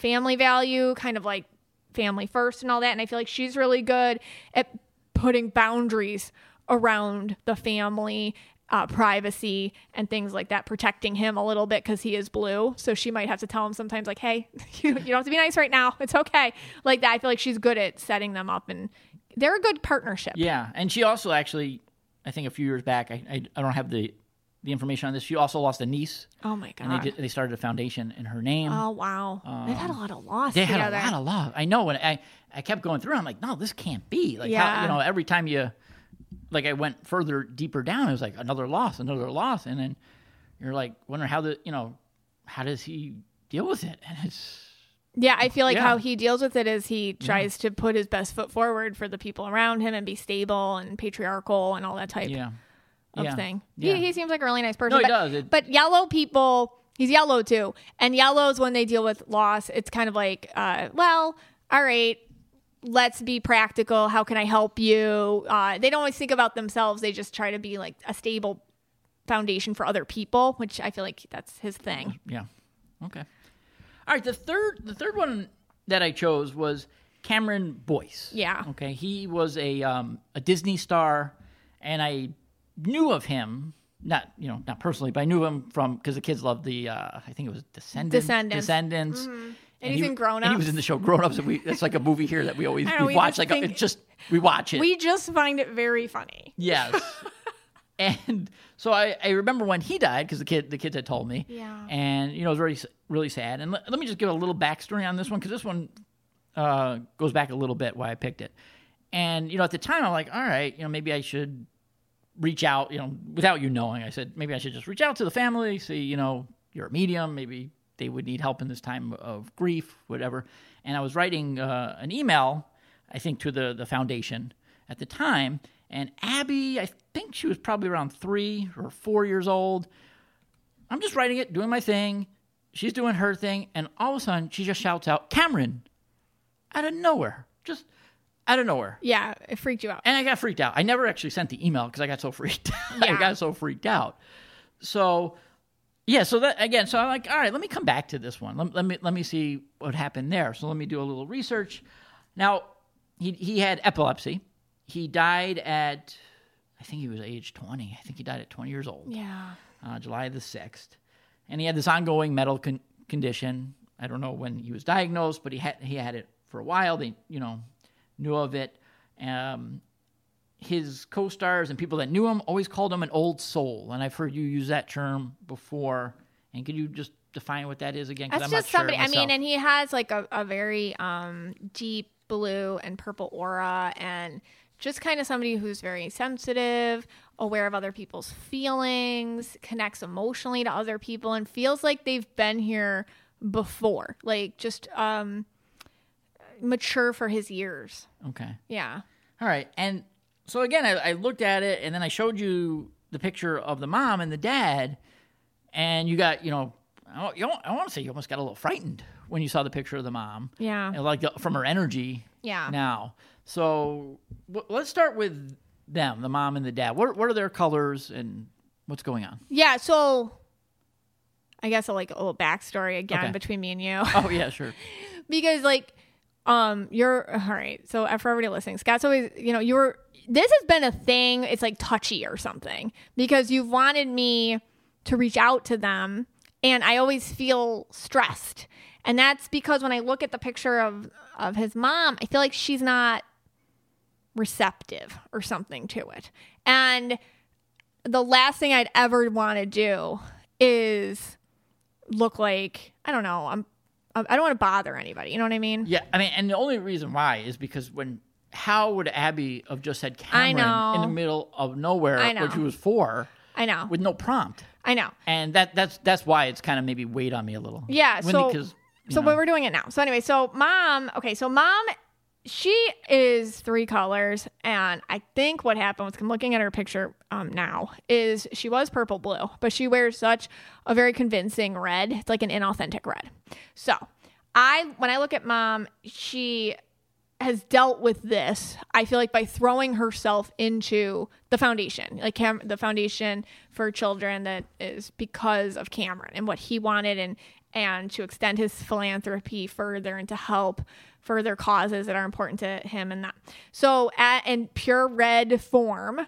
family value, kind of like family first and all that. And I feel like she's really good at putting boundaries around the family, uh, privacy, and things like that, protecting him a little bit because he is blue. So she might have to tell him sometimes, like, hey, you, you don't have to be nice right now. It's okay. Like that. I feel like she's good at setting them up and they're a good partnership. Yeah, and she also actually, I think a few years back, I I, I don't have the the information on this. She also lost a niece, Oh my and they God. did, they started a foundation in her name. Oh wow. They've had a lot of loss Um, they together. had a lot of love. I know, and I I kept going through. I'm like, no, this can't be. Like, how, you know, every time you, like, I went further deeper down, it was like another loss, another loss, and then you're like wondering how the you know, how does he deal with it? And it's Yeah, I feel like Yeah. how he deals with it is he tries to put his best foot forward for the people around him and be stable and patriarchal and all that type yeah, of yeah. thing. Yeah. He, he seems like a really nice person. No, he but, does. It- but yellow people, he's yellow too. And yellows, when they deal with loss, it's kind of like, uh, well, all right, let's be practical. How can I help you? Uh, they don't always think about themselves. They just try to be like a stable foundation for other people, which I feel like that's his thing. Yeah. Okay. All right. The third the third one that I chose was Cameron Boyce. Yeah. Okay. He was a um, a Disney star, and I knew of him. Not you know not personally, but I knew him from because the kids loved the uh, I think it was Descendants. Descendants. Descendants. And he's in Grown And he was in the show Grown Ups. And we it's like a movie here that we always know, we we watch. Like think- it's just we watch it. We just find it very funny. Yes. and so I, I remember when he died because the kid the kids had told me. Yeah. And you know it was really really sad. And let, let me just give a little backstory on this one because this one uh, goes back a little bit why I picked it. And you know at the time I'm like, all right, you know maybe I should reach out. You know without you knowing, I said maybe I should just reach out to the family. See, you know you're a medium. Maybe they would need help in this time of grief, whatever. And I was writing uh, an email, I think, to the the foundation at the time. And Abby, I think she was probably around three or four years old. I'm just writing it, doing my thing. She's doing her thing, and all of a sudden she just shouts out, "Cameron!" out of nowhere, just out of nowhere. Yeah, it freaked you out. And I got freaked out. I never actually sent the email because I got so freaked. Yeah. I got so freaked out. So, yeah. So that again. So I'm like, all right, let me come back to this one. Let, let me let me see what happened there. So let me do a little research. Now, he he had epilepsy. He died at, I think he was age 20. I think he died at 20 years old Yeah. uh, July the 6th. And he had this ongoing mental con- condition. I don't know when he was diagnosed, but he had he had it for a while. They, you know, knew of it. Um, his co-stars and people that knew him always called him an old soul, and I've heard you use that term before. And could you just define what that is again? That's I'm just somebody. sure I mean, and he has like a, a very um, deep blue and purple aura, and just kind of somebody who's very sensitive, aware of other people's feelings, connects emotionally to other people, and feels like they've been here before. Like just um, mature for his years. okay. Yeah. All right. And so again, I, I looked at it and then I showed you the picture of the mom and the dad, and you got, you know, I, you know, I want to say you almost got a little frightened when you saw the picture of the mom. Yeah. And like the, from her energy Yeah. now. So w- let's start with them, the mom and the dad. What, what are their colors and what's going on? Yeah. So I guess a, like a little backstory again Okay. between me and you. Oh, yeah, sure. because like um, you're all right. So uh, for everybody listening, Scott's always, you know, you're. This has been a thing. It's like touchy or something because you've wanted me to reach out to them, and I always feel stressed. And that's because when I look at the picture of of his mom, I feel like she's not receptive or something to it. And the last thing I'd ever want to do is look like I don't know. I'm I don't want to bother anybody. You know what I mean? Yeah, I mean, and the only reason why is because when how would Abby have just had Cameron in the middle of nowhere, I know. which he was four, I know. with no prompt, I know. and that that's that's why it's kind of maybe weighed on me a little. Yeah, When- so- So know, but we're doing it now. So anyway, so mom, okay, so mom she is three colors and I think what happened was I'm looking at her picture um now is she was purple blue, but she wears such a very convincing red. It's like an inauthentic red. So, I when I look at mom, she has dealt with this i feel like by throwing herself into the foundation like Cam- the foundation for children that is because of cameron and what he wanted and and to extend his philanthropy further and to help further causes that are important to him and that so at in pure red form um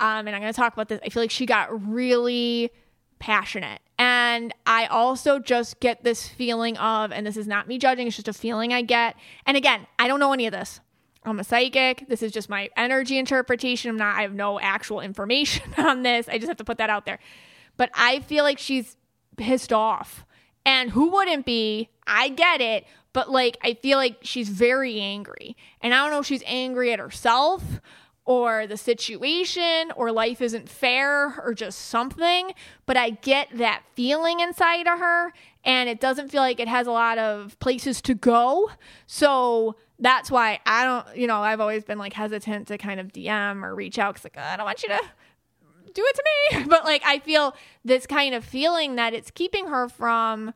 and i'm going to talk about this i feel like she got really passionate. And I also just get this feeling of, and this is not me judging, it's just a feeling I get. And again, I don't know any of this. I'm a psychic. This is just my energy interpretation. I'm not, I have no actual information on this. I just have to put that out there. But I feel like she's pissed off. And who wouldn't be? I get it. But like, I feel like she's very angry. And I don't know if she's angry at herself or the situation or life isn't fair or just something, but I get that feeling inside of her and it doesn't feel like it has a lot of places to go. So that's why I don't, you know, I've always been like hesitant to kind of DM or reach out because like I don't want you to do it to me. But like I feel this kind of feeling that it's keeping her from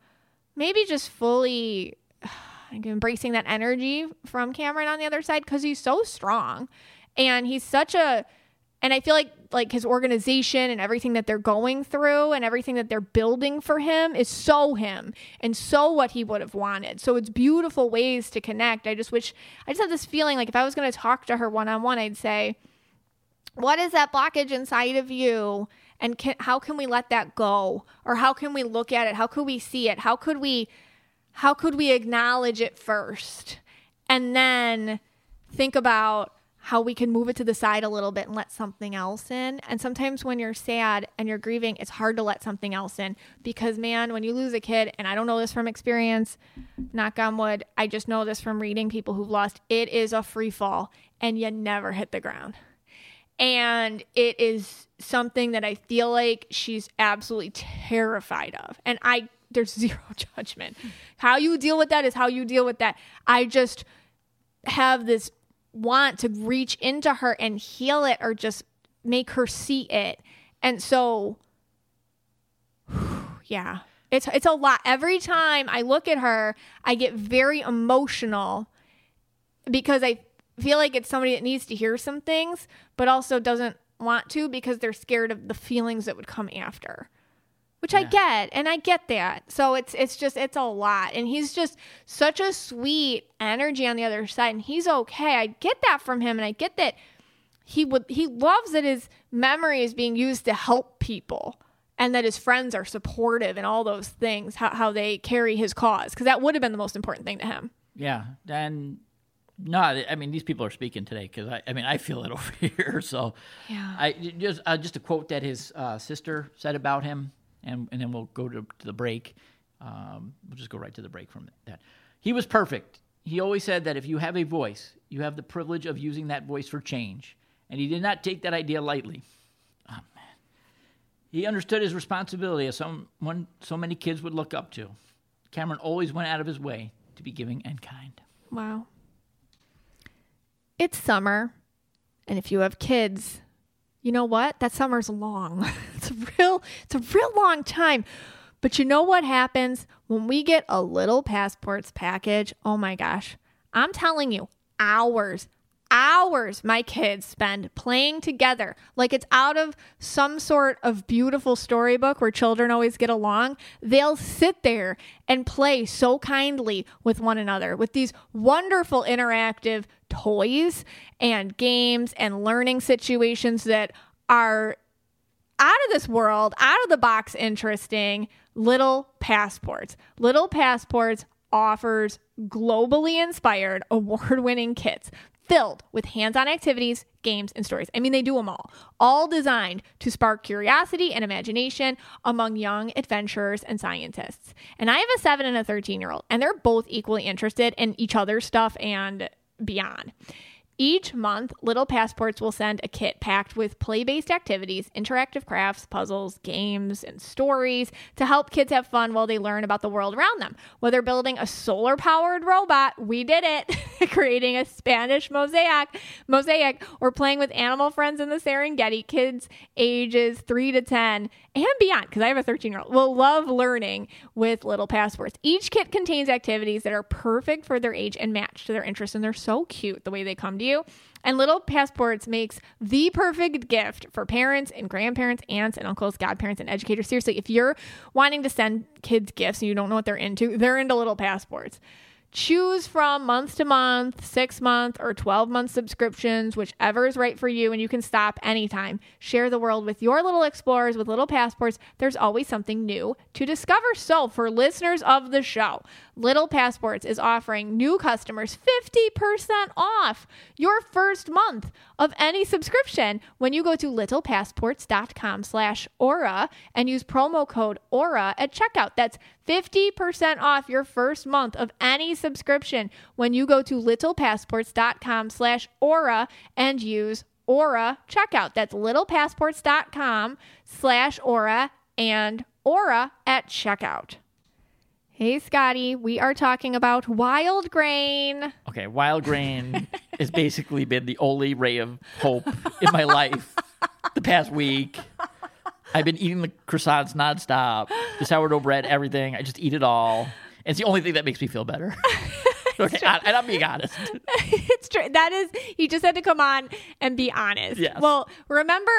maybe just fully embracing that energy from Cameron on the other side because he's so strong and he's such a and I feel like like his organization and everything that they're going through and everything that they're building for him is so him and so what he would have wanted. So it's beautiful ways to connect. I just wish I just have this feeling like if I was going to talk to her one on one, I'd say, "What is that blockage inside of you?" And can, how can we let that go? Or how can we look at it? How could we see it? How could we how could we acknowledge it first? And then think about how we can move it to the side a little bit and let something else in. And sometimes when you're sad and you're grieving, it's hard to let something else in because, man, when you lose a kid, and I don't know this from experience, knock on wood, I just know this from reading people who've lost, it is a free fall and you never hit the ground. And it is something that I feel like she's absolutely terrified of. And I, there's zero judgment. How you deal with that is how you deal with that. I just have this want to reach into her and heal it or just make her see it. And so yeah. It's it's a lot. Every time I look at her, I get very emotional because I feel like it's somebody that needs to hear some things but also doesn't want to because they're scared of the feelings that would come after which I get, and I get that. So it's it's just it's a lot, and he's just such a sweet energy on the other side, and he's okay. I get that from him, and I get that he would he loves that his memory is being used to help people, and that his friends are supportive and all those things. How how they carry his cause, because that would have been the most important thing to him. Yeah, and no, I mean these people are speaking today because I, I mean I feel it over here. So Yeah. I just uh, just a quote that his uh, sister said about him, and and then we'll go to, to the break. Um, we'll just go right to the break from that. He was perfect. He always said that if you have a voice, you have the privilege of using that voice for change, and he did not take that idea lightly. Oh man, he understood his responsibility as someone so many kids would look up to. Cameron always went out of his way to be giving and kind. Wow. It's summer. And if you have kids, you know what? That summer's long. it's a real it's a real long time. But you know what happens when we get a little passports package? Oh my gosh. I'm telling you, hours, hours my kids spend playing together like it's out of some sort of beautiful storybook where children always get along. They'll sit there and play so kindly with one another with these wonderful interactive toys and games and learning situations that are out of this world, out of the box interesting. Little Passports. Little Passports offers globally inspired, award winning kits filled with hands on activities, games, and stories. I mean, they do them all, all designed to spark curiosity and imagination among young adventurers and scientists. And I have a seven and a 13 year old, and they're both equally interested in each other's stuff and beyond. Each month, Little Passports will send a kit packed with play based activities, interactive crafts, puzzles, games, and stories to help kids have fun while they learn about the world around them. Whether building a solar powered robot, we did it, creating a Spanish mosaic, mosaic, or playing with animal friends in the Serengeti, kids ages 3 to 10 and beyond, because I have a 13 year old, will love learning with Little Passports. Each kit contains activities that are perfect for their age and match to their interests, and they're so cute the way they come to you. And Little Passports makes the perfect gift for parents and grandparents, aunts and uncles, godparents, and educators. Seriously, if you're wanting to send kids gifts and you don't know what they're into, they're into Little Passports. Choose from month to month, six month, or 12 month subscriptions, whichever is right for you, and you can stop anytime. Share the world with your little explorers with little passports. There's always something new to discover. So, for listeners of the show, Little Passports is offering new customers 50% off your first month of any subscription when you go to littlepassports.com slash aura and use promo code aura at checkout. That's 50% off your first month of any subscription when you go to littlepassports.com slash aura and use aura checkout. That's littlepassports.com slash aura and aura at checkout. Hey, Scotty, we are talking about wild grain. Okay, wild grain has basically been the only ray of hope in my life the past week. I've been eating the croissants nonstop, the sourdough bread, everything. I just eat it all. It's the only thing that makes me feel better. okay, and I'm being honest. it's true. That is, he just had to come on and be honest. Yes. Well, remember,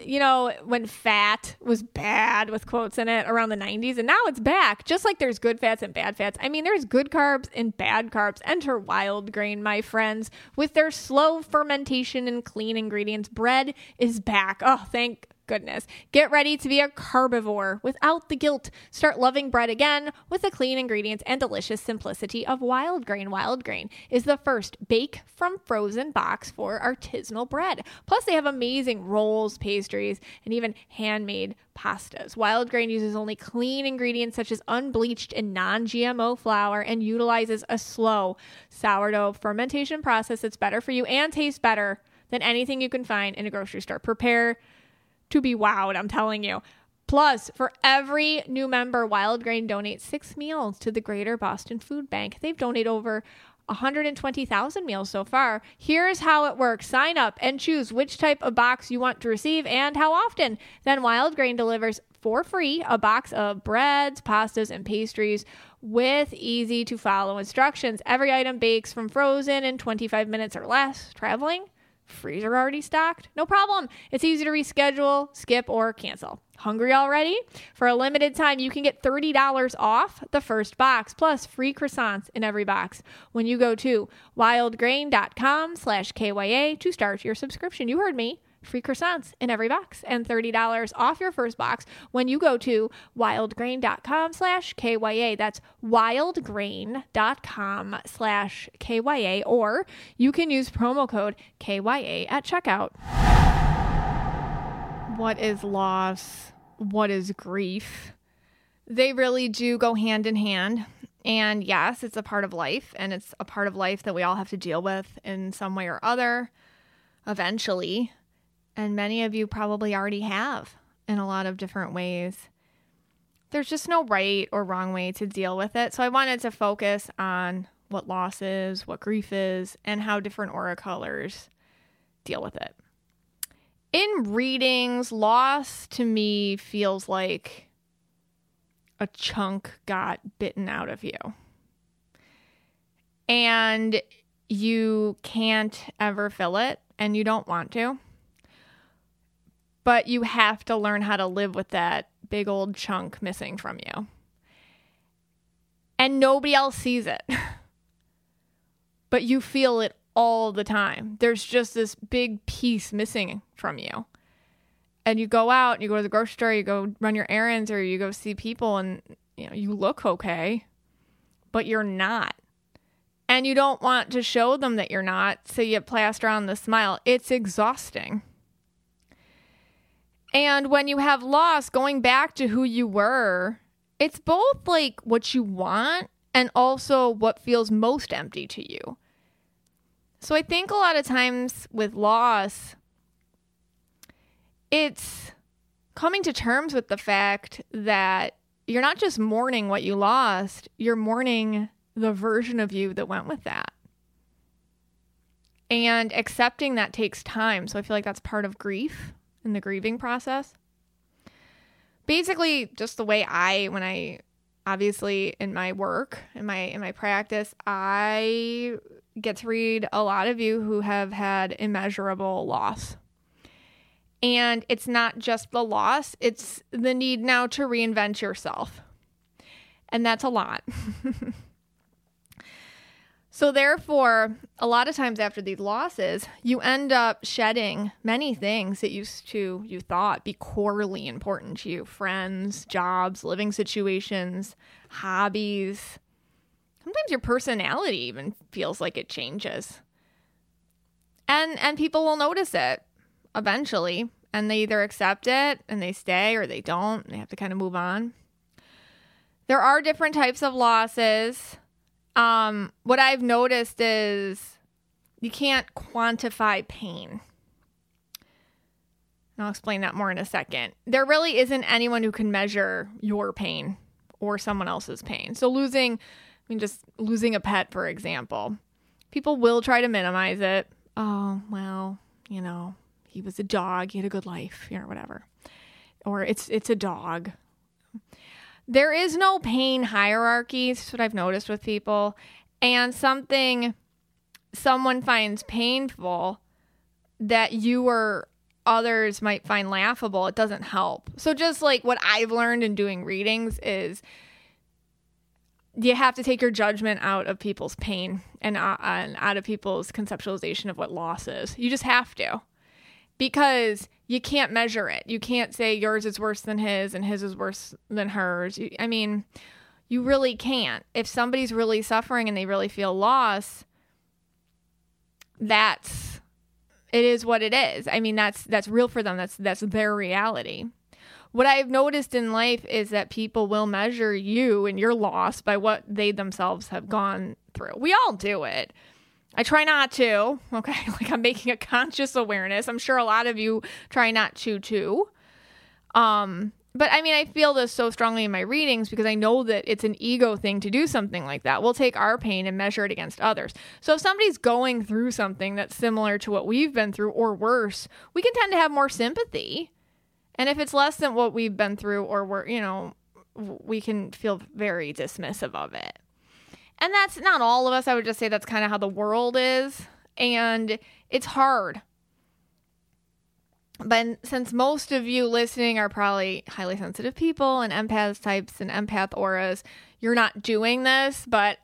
you know, when fat was bad with quotes in it around the 90s, and now it's back. Just like there's good fats and bad fats. I mean, there's good carbs and bad carbs. Enter wild grain, my friends, with their slow fermentation and clean ingredients. Bread is back. Oh, thank goodness. Get ready to be a carbivore without the guilt. Start loving bread again with the clean ingredients and delicious simplicity of wild grain. Wild grain is the first bake from frozen box for artisanal bread. Plus, they have amazing rolls, pastries, and even handmade pastas. Wild grain uses only clean ingredients such as unbleached and non GMO flour and utilizes a slow sourdough fermentation process that's better for you and tastes better than anything you can find in a grocery store. Prepare to be wowed, I'm telling you. Plus, for every new member, Wild Grain donates six meals to the Greater Boston Food Bank. They've donated over 120,000 meals so far. Here's how it works sign up and choose which type of box you want to receive and how often. Then Wild Grain delivers for free a box of breads, pastas, and pastries with easy to follow instructions. Every item bakes from frozen in 25 minutes or less. Traveling? Freezer already stocked? No problem. It's easy to reschedule, skip, or cancel. Hungry already? For a limited time, you can get $30 off the first box, plus free croissants in every box when you go to wildgrain.com slash KYA to start your subscription. You heard me free croissants in every box and $30 off your first box when you go to wildgrain.com slash KYA. That's wildgrain.com slash KYA, or you can use promo code KYA at checkout. What is loss? What is grief? They really do go hand in hand. And yes, it's a part of life, and it's a part of life that we all have to deal with in some way or other eventually. And many of you probably already have in a lot of different ways. There's just no right or wrong way to deal with it. So I wanted to focus on what loss is, what grief is, and how different aura colors deal with it. In readings, loss to me feels like a chunk got bitten out of you. And you can't ever fill it and you don't want to. But you have to learn how to live with that big old chunk missing from you. And nobody else sees it. but you feel it all the time. There's just this big piece missing from you. And you go out, and you go to the grocery store, you go run your errands, or you go see people, and you know you look okay, but you're not. And you don't want to show them that you're not, so you plaster on the smile. It's exhausting. And when you have loss, going back to who you were, it's both like what you want and also what feels most empty to you. So I think a lot of times with loss, it's coming to terms with the fact that you're not just mourning what you lost, you're mourning the version of you that went with that. And accepting that takes time. So I feel like that's part of grief in the grieving process. Basically, just the way I, when I obviously in my work, in my in my practice, I get to read a lot of you who have had immeasurable loss. And it's not just the loss, it's the need now to reinvent yourself. And that's a lot. so, therefore, a lot of times after these losses, you end up shedding many things that used to, you thought, be corely important to you friends, jobs, living situations, hobbies. Sometimes your personality even feels like it changes. And and people will notice it eventually and they either accept it and they stay or they don't. They have to kind of move on. There are different types of losses. Um, what I've noticed is you can't quantify pain. And I'll explain that more in a second. There really isn't anyone who can measure your pain or someone else's pain. So losing, I mean, just losing a pet, for example, people will try to minimize it. Oh, well, you know, he was a dog, he had a good life, you know, whatever. Or it's it's a dog. There is no pain hierarchy. That's what I've noticed with people. And something someone finds painful that you or others might find laughable, it doesn't help. So just like what I've learned in doing readings is you have to take your judgment out of people's pain and, uh, and out of people's conceptualization of what loss is. You just have to because you can't measure it. You can't say yours is worse than his and his is worse than hers. I mean, you really can't. If somebody's really suffering and they really feel loss, that's it is what it is. I mean, that's that's real for them. That's that's their reality. What I've noticed in life is that people will measure you and your loss by what they themselves have gone through. We all do it. I try not to. Okay. Like I'm making a conscious awareness. I'm sure a lot of you try not to too. Um, but I mean, I feel this so strongly in my readings because I know that it's an ego thing to do something like that. We'll take our pain and measure it against others. So if somebody's going through something that's similar to what we've been through or worse, we can tend to have more sympathy. And if it's less than what we've been through or we're, you know, we can feel very dismissive of it. And that's not all of us. I would just say that's kind of how the world is. And it's hard. But since most of you listening are probably highly sensitive people and empath types and empath auras, you're not doing this, but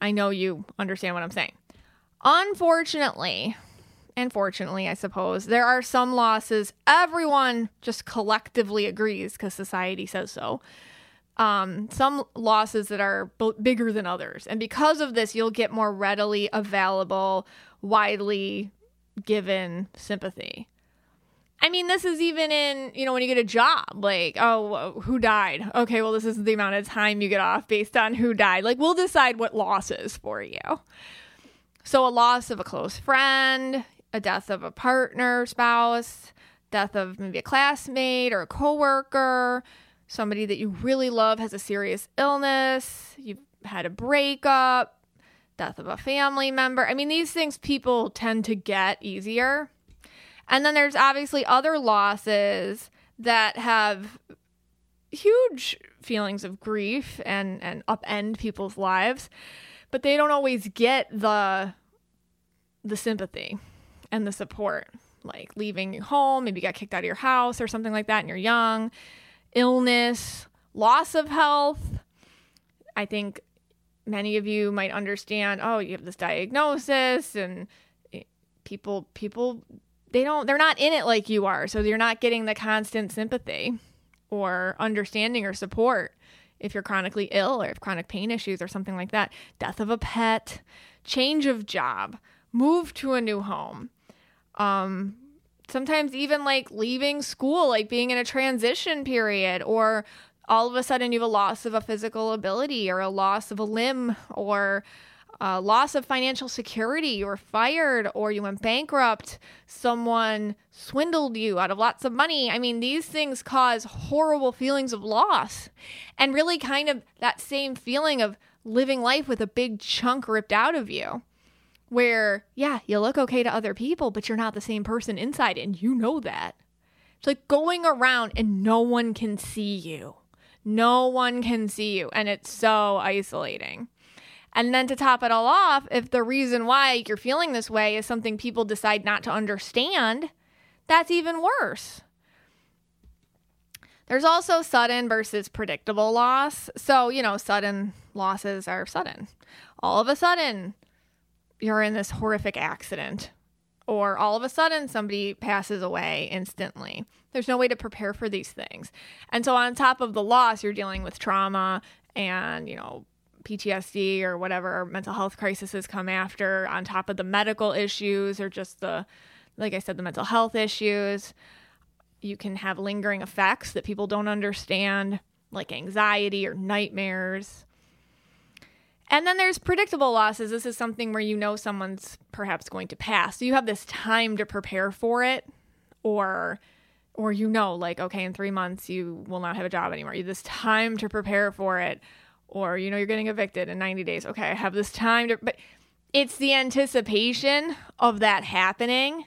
I know you understand what I'm saying. Unfortunately, and fortunately, I suppose, there are some losses everyone just collectively agrees because society says so um, some losses that are b- bigger than others. And because of this, you'll get more readily available, widely given sympathy. I mean, this is even in, you know, when you get a job, like, oh, who died? Okay, well, this is the amount of time you get off based on who died. Like, we'll decide what loss is for you. So, a loss of a close friend, a death of a partner, spouse, death of maybe a classmate or a coworker, somebody that you really love has a serious illness, you've had a breakup, death of a family member. I mean, these things people tend to get easier. And then there's obviously other losses that have huge feelings of grief and and upend people's lives, but they don't always get the the sympathy and the support, like leaving your home, maybe you got kicked out of your house or something like that, and you're young, illness, loss of health. I think many of you might understand, oh, you have this diagnosis and people people they don't they're not in it like you are. So you're not getting the constant sympathy or understanding or support if you're chronically ill or if chronic pain issues or something like that. Death of a pet, change of job, move to a new home. Um sometimes even like leaving school, like being in a transition period or all of a sudden you have a loss of a physical ability or a loss of a limb or a loss of financial security, you were fired or you went bankrupt, someone swindled you out of lots of money. I mean, these things cause horrible feelings of loss and really kind of that same feeling of living life with a big chunk ripped out of you. Where, yeah, you look okay to other people, but you're not the same person inside, and you know that. It's like going around and no one can see you. No one can see you, and it's so isolating. And then to top it all off, if the reason why you're feeling this way is something people decide not to understand, that's even worse. There's also sudden versus predictable loss. So, you know, sudden losses are sudden. All of a sudden, you're in this horrific accident, or all of a sudden, somebody passes away instantly. There's no way to prepare for these things. And so, on top of the loss, you're dealing with trauma and, you know, PTSD or whatever mental health crises come after, on top of the medical issues or just the, like I said, the mental health issues. You can have lingering effects that people don't understand, like anxiety or nightmares. And then there's predictable losses. This is something where you know someone's perhaps going to pass. So you have this time to prepare for it or or you know like okay in 3 months you will not have a job anymore. You have this time to prepare for it or you know you're getting evicted in 90 days okay i have this time to but it's the anticipation of that happening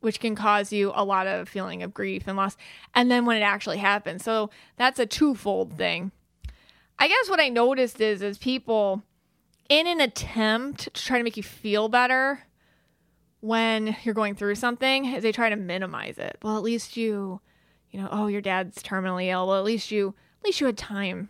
which can cause you a lot of feeling of grief and loss and then when it actually happens so that's a twofold thing i guess what i noticed is is people in an attempt to try to make you feel better when you're going through something they try to minimize it well at least you you know oh your dad's terminally ill well at least you at least you had time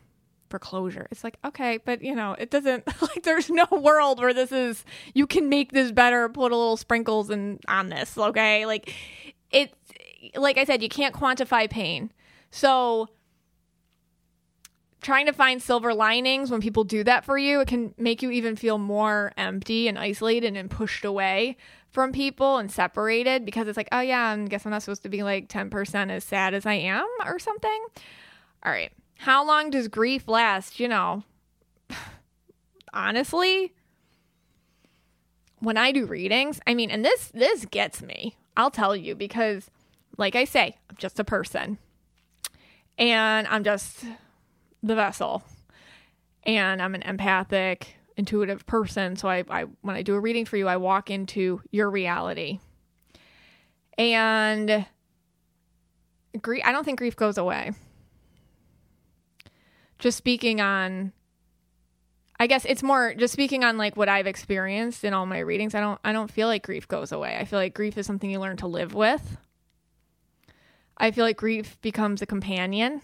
for closure. It's like, okay, but you know, it doesn't like there's no world where this is you can make this better, put a little sprinkles and on this, okay? Like it's like I said, you can't quantify pain. So trying to find silver linings when people do that for you, it can make you even feel more empty and isolated and pushed away from people and separated because it's like, oh yeah, I guess I'm not supposed to be like 10% as sad as I am or something. All right. How long does grief last? You know, honestly, when I do readings, I mean, and this this gets me. I'll tell you because like I say, I'm just a person. And I'm just the vessel. And I'm an empathic, intuitive person. So I, I when I do a reading for you, I walk into your reality. And grief I don't think grief goes away just speaking on I guess it's more just speaking on like what I've experienced in all my readings. I don't I don't feel like grief goes away. I feel like grief is something you learn to live with. I feel like grief becomes a companion.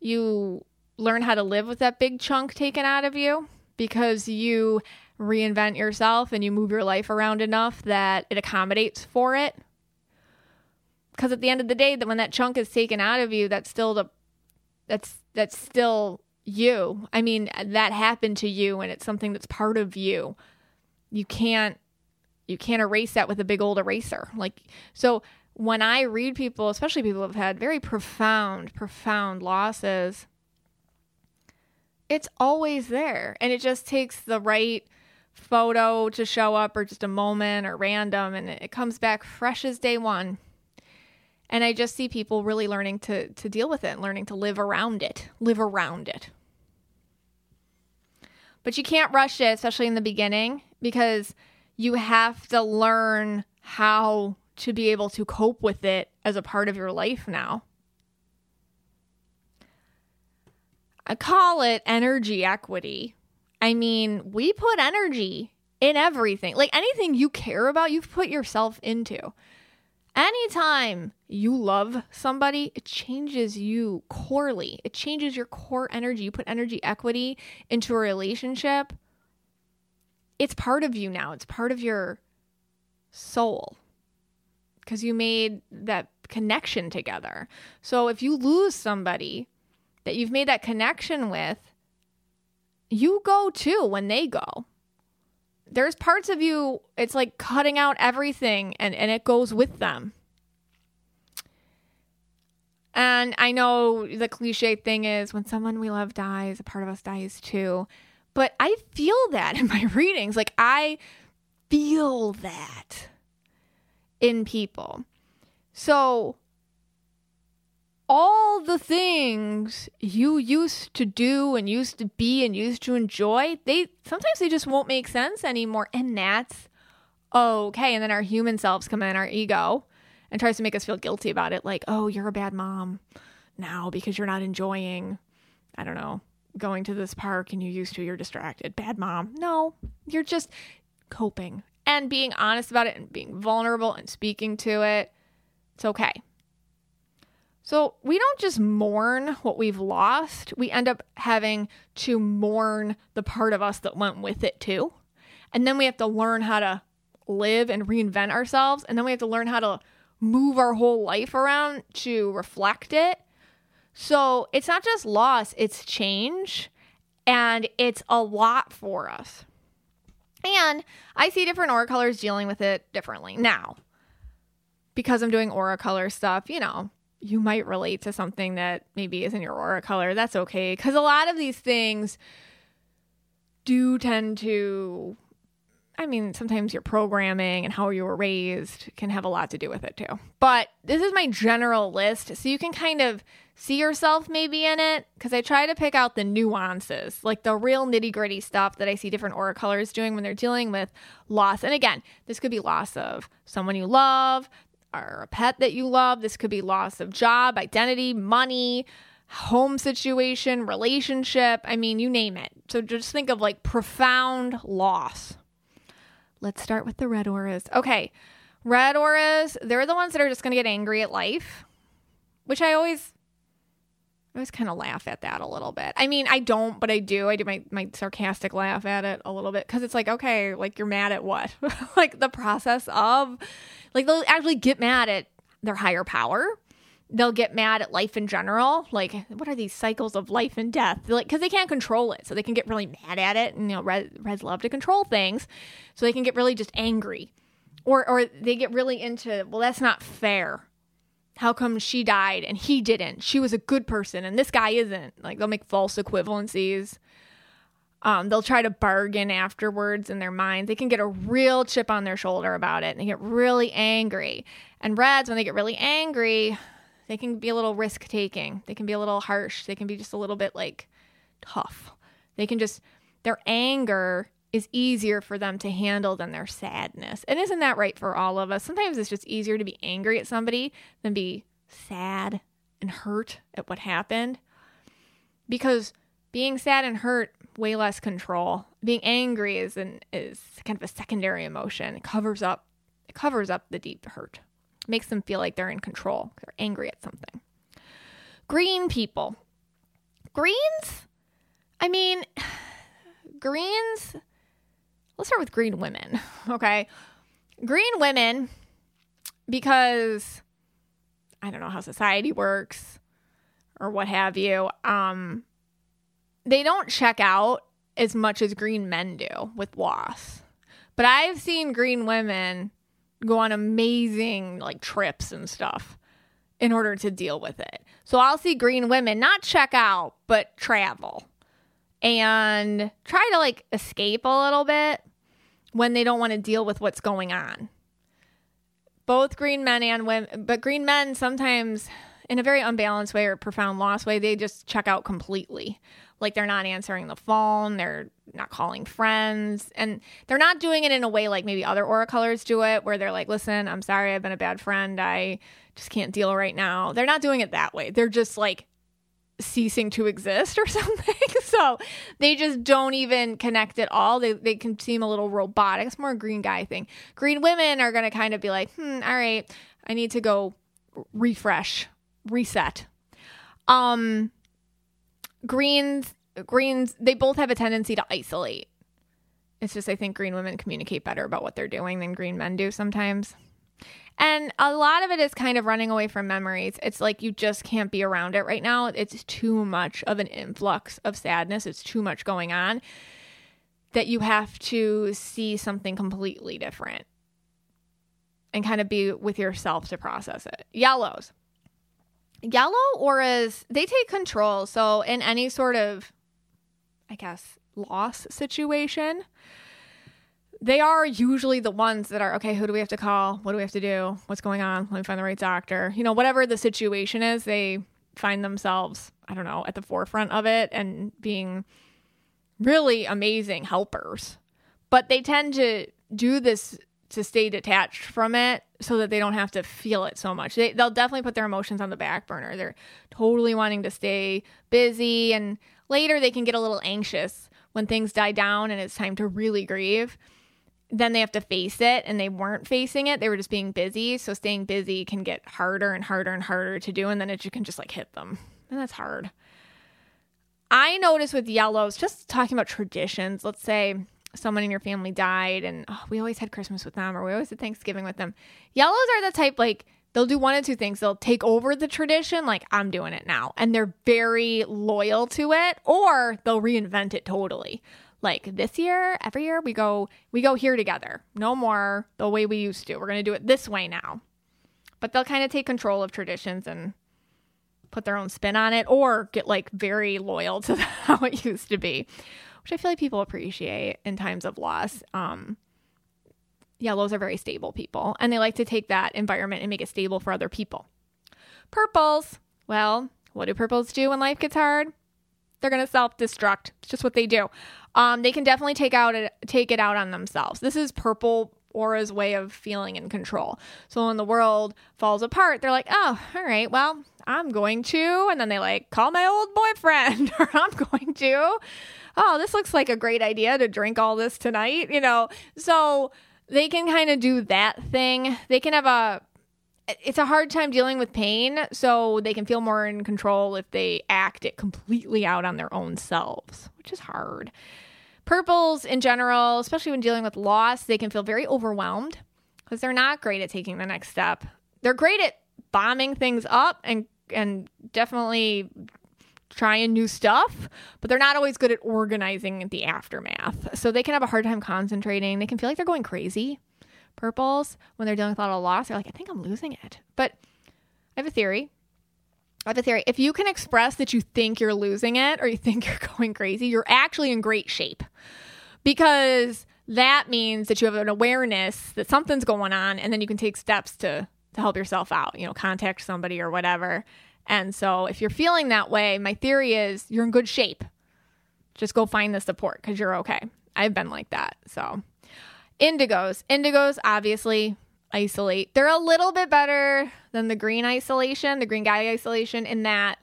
You learn how to live with that big chunk taken out of you because you reinvent yourself and you move your life around enough that it accommodates for it. Because at the end of the day, that when that chunk is taken out of you, that's still the that's that's still you. I mean, that happened to you and it's something that's part of you. You can't you can't erase that with a big old eraser. Like so when I read people, especially people who've had very profound, profound losses, it's always there. And it just takes the right photo to show up or just a moment or random and it comes back fresh as day one. And I just see people really learning to to deal with it and learning to live around it, live around it. But you can't rush it, especially in the beginning, because you have to learn how to be able to cope with it as a part of your life now. I call it energy equity. I mean, we put energy in everything. Like anything you care about, you've put yourself into. Anytime you love somebody, it changes you corely. It changes your core energy. You put energy equity into a relationship. It's part of you now. It's part of your soul because you made that connection together. So if you lose somebody that you've made that connection with, you go too when they go. There's parts of you, it's like cutting out everything and, and it goes with them. And I know the cliche thing is when someone we love dies, a part of us dies too. But I feel that in my readings. Like I feel that in people. So all the things you used to do and used to be and used to enjoy, they sometimes they just won't make sense anymore. And that's okay. And then our human selves come in, our ego, and tries to make us feel guilty about it. Like, oh, you're a bad mom now because you're not enjoying, I don't know, going to this park and you used to, you're distracted. Bad mom. No, you're just coping and being honest about it and being vulnerable and speaking to it. It's okay. So we don't just mourn what we've lost, we end up having to mourn the part of us that went with it too. And then we have to learn how to live and reinvent ourselves. And then we have to learn how to move our whole life around to reflect it. So it's not just loss, it's change. And it's a lot for us. And I see different aura colors dealing with it differently. Now, because I'm doing aura color stuff, you know, you might relate to something that maybe isn't your aura color. That's okay. Because a lot of these things do tend to, I mean, sometimes your programming and how you were raised can have a lot to do with it too. But this is my general list. So you can kind of see yourself maybe in it. Because I try to pick out the nuances, like the real nitty gritty stuff that I see different aura colors doing when they're dealing with loss. And again, this could be loss of someone you love, or a pet that you love. This could be loss of job, identity, money, home situation, relationship. I mean, you name it. So just think of like profound loss. Let's start with the red auras. Okay. Red auras, they're the ones that are just going to get angry at life, which I always I always kind of laugh at that a little bit. I mean, I don't, but I do. I do my, my sarcastic laugh at it a little bit because it's like, okay, like you're mad at what? like the process of, like they'll actually get mad at their higher power. They'll get mad at life in general. Like, what are these cycles of life and death? They're like, because they can't control it. So they can get really mad at it. And, you know, Red, Reds love to control things. So they can get really just angry. Or, or they get really into, well, that's not fair how come she died and he didn't? She was a good person and this guy isn't. Like they'll make false equivalencies. Um, they'll try to bargain afterwards in their mind. They can get a real chip on their shoulder about it and they get really angry. And reds, when they get really angry, they can be a little risk taking. They can be a little harsh. They can be just a little bit like tough. They can just, their anger is easier for them to handle than their sadness. And isn't that right for all of us? Sometimes it's just easier to be angry at somebody than be sad and hurt at what happened. Because being sad and hurt way less control. Being angry is an is kind of a secondary emotion. It covers up it covers up the deep hurt. It makes them feel like they're in control. They're angry at something. Green people. Greens? I mean, greens let's start with green women. Okay. Green women, because I don't know how society works or what have you, um, they don't check out as much as green men do with loss. But I've seen green women go on amazing like trips and stuff in order to deal with it. So I'll see green women not check out, but travel and try to like escape a little bit when they don't want to deal with what's going on. Both green men and women, but green men sometimes, in a very unbalanced way or profound loss way, they just check out completely. Like they're not answering the phone, they're not calling friends, and they're not doing it in a way like maybe other aura colors do it, where they're like, listen, I'm sorry, I've been a bad friend. I just can't deal right now. They're not doing it that way. They're just like ceasing to exist or something. so they just don't even connect at all. They, they can seem a little robotic. It's more green guy thing. Green women are going to kind of be like, hmm, all right, I need to go refresh, reset. Um, greens, greens, they both have a tendency to isolate. It's just, I think green women communicate better about what they're doing than green men do sometimes. And a lot of it is kind of running away from memories. It's like you just can't be around it right now. It's too much of an influx of sadness. It's too much going on that you have to see something completely different and kind of be with yourself to process it. Yellows. Yellow auras, they take control. So, in any sort of, I guess, loss situation, they are usually the ones that are okay who do we have to call? What do we have to do? What's going on? Let me find the right doctor. You know whatever the situation is they find themselves i don't know at the forefront of it and being really amazing helpers. But they tend to do this to stay detached from it so that they don't have to feel it so much. They, they'll definitely put their emotions on the back burner. They're totally wanting to stay busy and later they can get a little anxious when things die down and it's time to really grieve then they have to face it and they weren't facing it. They were just being busy. So staying busy can get harder and harder and harder to do. And then it can just like hit them. And that's hard. I notice with yellows, just talking about traditions, let's say someone in your family died and oh, we always had Christmas with them or we always had Thanksgiving with them. Yellows are the type like they'll do one of two things. They'll take over the tradition, like I'm doing it now, and they're very loyal to it, or they'll reinvent it totally like this year every year we go we go here together. No more the way we used to. We're going to do it this way now. But they'll kind of take control of traditions and put their own spin on it or get like very loyal to how it used to be which i feel like people appreciate in times of loss. Um yellows are very stable people and they like to take that environment and make it stable for other people. Purples. Well what do purples do when life gets hard they're going to self destruct. It's just what they do. Um, they can definitely take out it, take it out on themselves. This is purple aura's way of feeling in control. So when the world falls apart, they're like, "Oh, all right, well, I'm going to," and then they like call my old boyfriend, or I'm going to. Oh, this looks like a great idea to drink all this tonight, you know. So they can kind of do that thing. They can have a it's a hard time dealing with pain, so they can feel more in control if they act it completely out on their own selves, which is hard. Purples in general, especially when dealing with loss, they can feel very overwhelmed because they're not great at taking the next step. They're great at bombing things up and and definitely trying new stuff, but they're not always good at organizing the aftermath. So they can have a hard time concentrating. They can feel like they're going crazy purples when they're dealing with a lot of loss. They're like, I think I'm losing it. But I have a theory. I have a theory. If you can express that you think you're losing it or you think you're going crazy, you're actually in great shape because that means that you have an awareness that something's going on and then you can take steps to to help yourself out, you know, contact somebody or whatever. And so if you're feeling that way, my theory is you're in good shape. Just go find the support cuz you're okay. I've been like that. So Indigos. Indigos obviously isolate. They're a little bit better than the green isolation, the green guy isolation, in that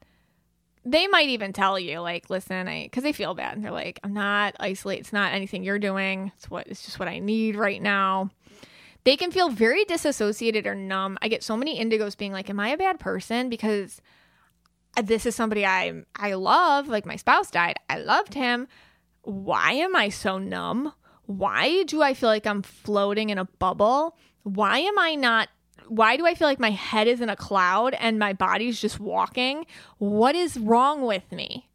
they might even tell you, like, listen, I because they feel bad. And they're like, I'm not isolate. It's not anything you're doing. It's what it's just what I need right now. They can feel very disassociated or numb. I get so many indigos being like, Am I a bad person? Because this is somebody I I love. Like my spouse died. I loved him. Why am I so numb? Why do I feel like I'm floating in a bubble? Why am I not? Why do I feel like my head is in a cloud and my body's just walking? What is wrong with me?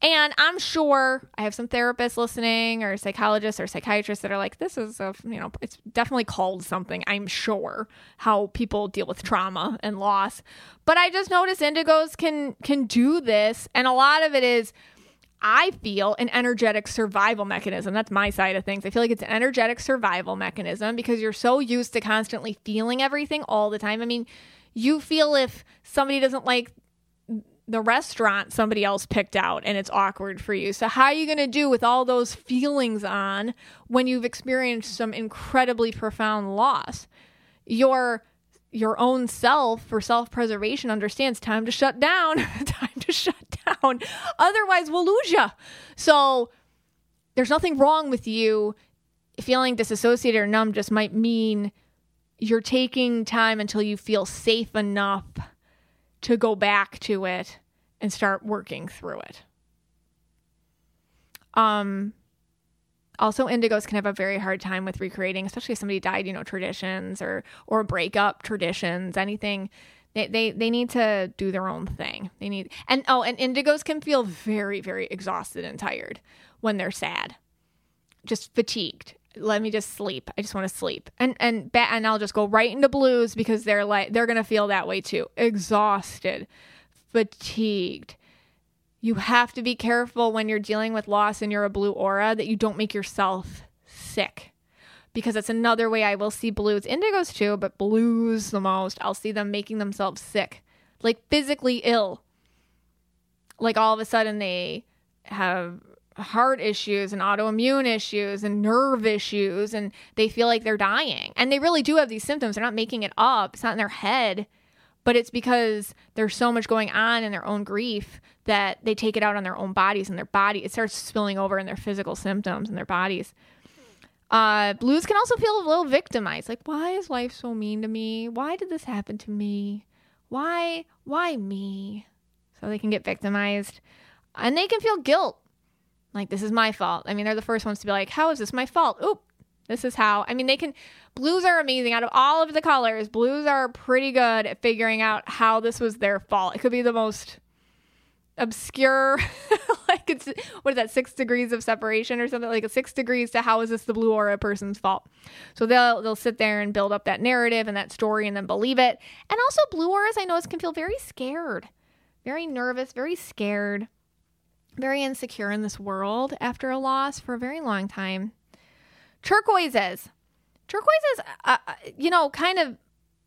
And I'm sure I have some therapists listening or psychologists or psychiatrists that are like, this is a, you know, it's definitely called something, I'm sure, how people deal with trauma and loss. But I just notice indigos can can do this. And a lot of it is I feel an energetic survival mechanism. That's my side of things. I feel like it's an energetic survival mechanism because you're so used to constantly feeling everything all the time. I mean, you feel if somebody doesn't like the restaurant somebody else picked out and it's awkward for you. So, how are you going to do with all those feelings on when you've experienced some incredibly profound loss? Your your own self for self-preservation understands time to shut down, time to shut down. Otherwise, we'll lose you. So there's nothing wrong with you feeling disassociated or numb, just might mean you're taking time until you feel safe enough to go back to it and start working through it. Um, also indigos can have a very hard time with recreating especially if somebody died you know traditions or or breakup traditions anything. They, they they need to do their own thing. They need and oh and indigos can feel very very exhausted and tired when they're sad. Just fatigued. Let me just sleep. I just want to sleep. And and bat and i'll just go right into blues because they're like they're gonna feel that way too. Exhausted. Fatigued you have to be careful when you're dealing with loss and you're a blue aura that you don't make yourself sick because that's another way I will see blues. Indigos too, but blues the most. I'll see them making themselves sick, like physically ill. Like all of a sudden they have heart issues and autoimmune issues and nerve issues and they feel like they're dying. And they really do have these symptoms. They're not making it up. It's not in their head but it's because there's so much going on in their own grief that they take it out on their own bodies and their body it starts spilling over in their physical symptoms and their bodies. Uh, blues can also feel a little victimized. Like why is life so mean to me? Why did this happen to me? Why why me? So they can get victimized. And they can feel guilt. Like this is my fault. I mean they're the first ones to be like how is this my fault? Oop this is how. I mean, they can. Blues are amazing. Out of all of the colors, blues are pretty good at figuring out how this was their fault. It could be the most obscure, like it's what is that, six degrees of separation or something like a six degrees to how is this the blue aura person's fault. So they'll they'll sit there and build up that narrative and that story and then believe it. And also, blue auras I notice can feel very scared, very nervous, very scared, very insecure in this world after a loss for a very long time. Turquoises. Turquoises, uh, uh, you know, kind of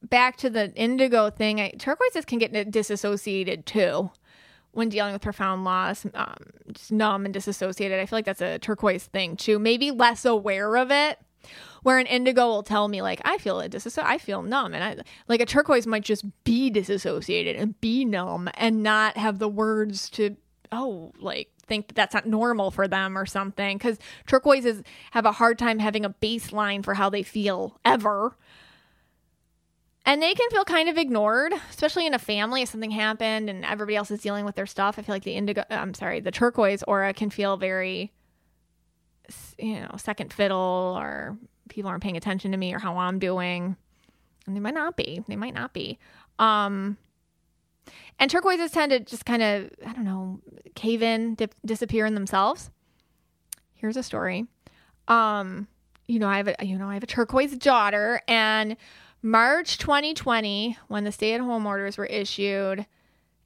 back to the indigo thing, I, turquoises can get disassociated too when dealing with profound loss, um, just numb and disassociated. I feel like that's a turquoise thing too. Maybe less aware of it. Where an indigo will tell me like I feel a disasso- I feel numb, and I like a turquoise might just be disassociated and be numb and not have the words to oh like think that that's not normal for them or something because turquoises have a hard time having a baseline for how they feel ever. And they can feel kind of ignored especially in a family if something happened and everybody else is dealing with their stuff. I feel like the indigo i'm sorry the turquoise aura can feel very you know second fiddle or people aren't paying attention to me or how i'm doing. And they might not be. They might not be. Um and turquoises tend to just kind of, I don't know, cave in, dip, disappear in themselves. Here's a story. Um, you know, I have a, you know, I have a turquoise daughter and March 2020 when the stay-at-home orders were issued,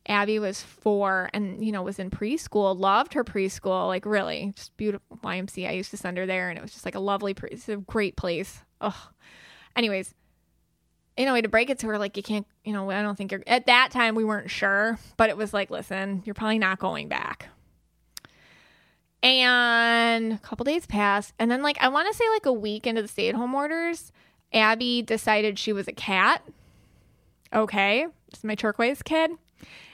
Abby was 4 and you know, was in preschool, loved her preschool, like really, just beautiful YMC. I used to send her there and it was just like a lovely pre- great place. Oh. Anyways, you know, to break it to her, like, you can't, you know, I don't think you're, at that time, we weren't sure, but it was like, listen, you're probably not going back. And a couple days passed. And then, like, I want to say, like, a week into the stay at home orders, Abby decided she was a cat. Okay. It's my turquoise kid.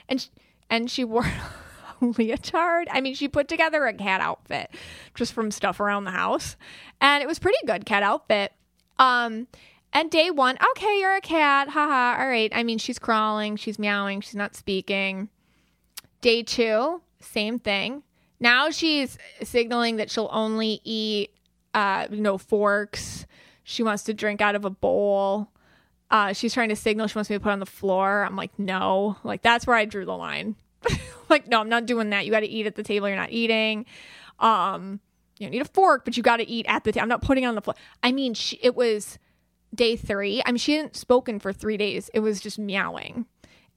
And, she, and she wore a leotard. I mean, she put together a cat outfit just from stuff around the house. And it was pretty good cat outfit. Um, and day one, okay, you're a cat. Haha. All right. I mean, she's crawling, she's meowing, she's not speaking. Day two, same thing. Now she's signaling that she'll only eat, uh, you know, forks. She wants to drink out of a bowl. Uh, she's trying to signal she wants me to put on the floor. I'm like, no. Like, that's where I drew the line. like, no, I'm not doing that. You got to eat at the table. You're not eating. Um, you don't need a fork, but you got to eat at the table. I'm not putting it on the floor. I mean, she, it was day three. I mean, she hadn't spoken for three days. It was just meowing.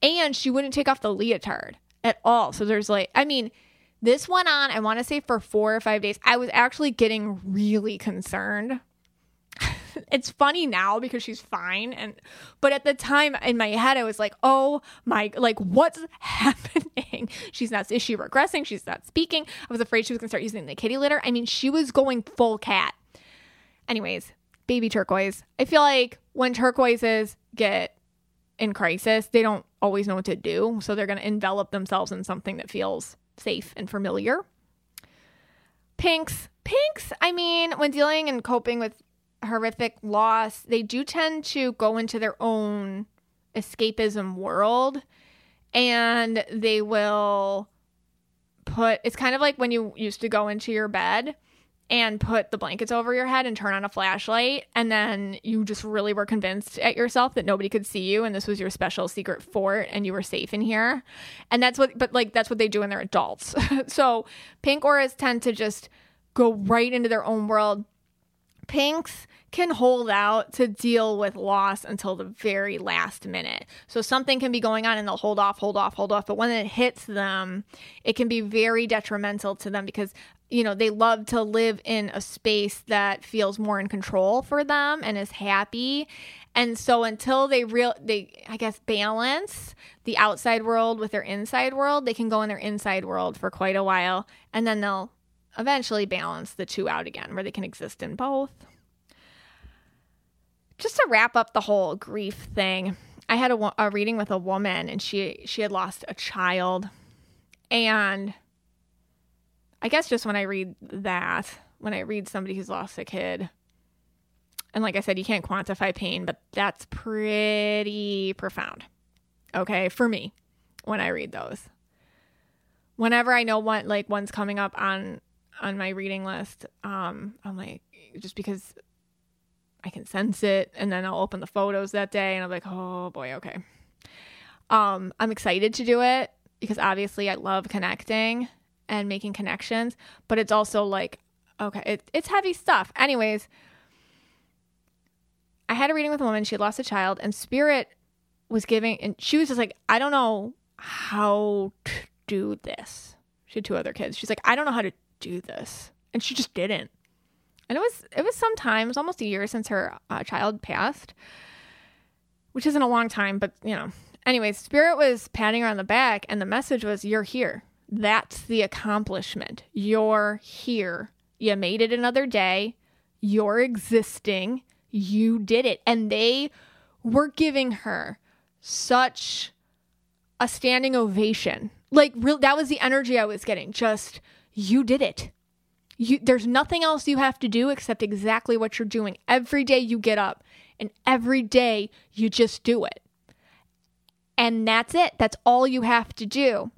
And she wouldn't take off the leotard at all. So there's like, I mean, this went on, I want to say for four or five days. I was actually getting really concerned. it's funny now because she's fine and but at the time in my head I was like, "Oh my like what's happening? She's not is she regressing? She's not speaking." I was afraid she was going to start using the kitty litter. I mean, she was going full cat. Anyways, baby turquoise. I feel like when turquoises get in crisis, they don't always know what to do. So they're going to envelop themselves in something that feels safe and familiar. Pinks, pinks, I mean, when dealing and coping with horrific loss, they do tend to go into their own escapism world and they will put it's kind of like when you used to go into your bed and put the blankets over your head and turn on a flashlight and then you just really were convinced at yourself that nobody could see you and this was your special secret fort and you were safe in here and that's what but like that's what they do when they're adults so pink auras tend to just go right into their own world pinks can hold out to deal with loss until the very last minute. So something can be going on and they'll hold off, hold off, hold off. But when it hits them, it can be very detrimental to them because you know they love to live in a space that feels more in control for them and is happy. And so until they real they i guess balance the outside world with their inside world they can go in their inside world for quite a while and then they'll eventually balance the two out again where they can exist in both. Just to wrap up the whole grief thing, I had a, a reading with a woman and she she had lost a child, and I guess just when I read that, when I read somebody who's lost a kid, and like I said, you can't quantify pain, but that's pretty profound. Okay, for me, when I read those. Whenever I know what like one's coming up on on my reading list, um, I'm like just because I can sense it. And then I'll open the photos that day and I'm like, oh boy, okay. Um, I'm excited to do it because obviously I love connecting and making connections, but it's also like, okay, it, it's heavy stuff. Anyways, I had a reading with a woman. She had lost a child, and Spirit was giving, and she was just like, I don't know how to do this. She had two other kids. She's like, I don't know how to do this. And she just didn't and it was it was some time. It was almost a year since her uh, child passed, which isn't a long time, but you know. Anyways, Spirit was patting her on the back, and the message was, "You're here. That's the accomplishment. You're here. You made it another day. You're existing. You did it." And they were giving her such a standing ovation. Like, real, that was the energy I was getting. Just, you did it you, there's nothing else you have to do except exactly what you're doing. Every day you get up and every day you just do it. And that's it. That's all you have to do.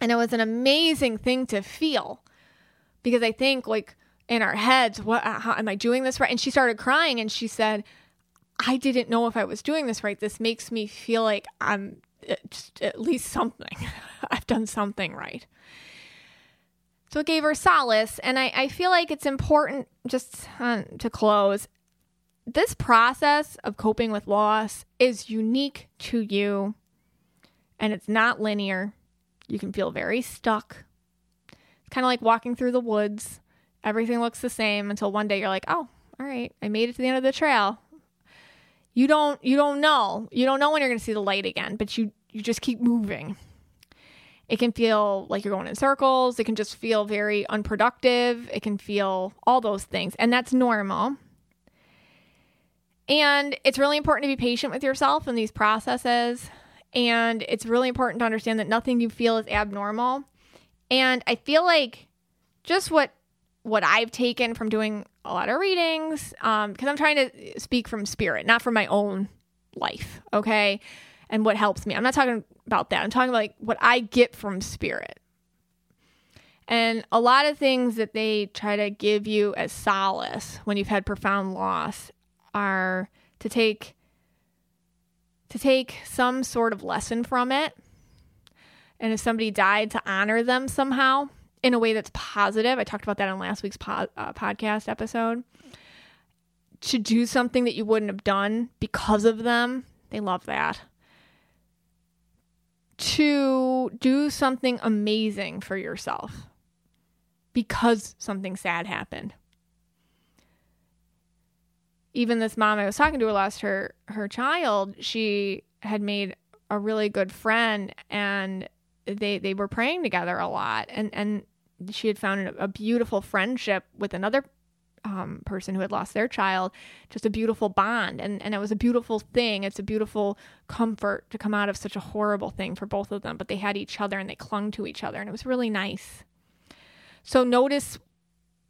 And it was an amazing thing to feel because I think, like, in our heads, what how, am I doing this right? And she started crying and she said, I didn't know if I was doing this right. This makes me feel like I'm uh, just at least something. I've done something right. So it gave her solace. And I, I feel like it's important just uh, to close. This process of coping with loss is unique to you and it's not linear. You can feel very stuck. It's kind of like walking through the woods. Everything looks the same until one day you're like, "Oh, all right, I made it to the end of the trail." You don't you don't know. You don't know when you're going to see the light again, but you you just keep moving. It can feel like you're going in circles. It can just feel very unproductive. It can feel all those things. And that's normal. And it's really important to be patient with yourself in these processes. And it's really important to understand that nothing you feel is abnormal. And I feel like just what what I've taken from doing a lot of readings, um, because I'm trying to speak from spirit, not from my own life. Okay and what helps me. I'm not talking about that. I'm talking about like what I get from spirit. And a lot of things that they try to give you as solace when you've had profound loss are to take to take some sort of lesson from it. And if somebody died, to honor them somehow in a way that's positive. I talked about that in last week's uh, podcast episode. To do something that you wouldn't have done because of them, they love that to do something amazing for yourself because something sad happened. Even this mom I was talking to who lost her her child, she had made a really good friend and they they were praying together a lot. And and she had found a beautiful friendship with another um, person who had lost their child just a beautiful bond. And, and it was a beautiful thing. It's a beautiful comfort to come out of such a horrible thing for both of them. But they had each other and they clung to each other and it was really nice. So notice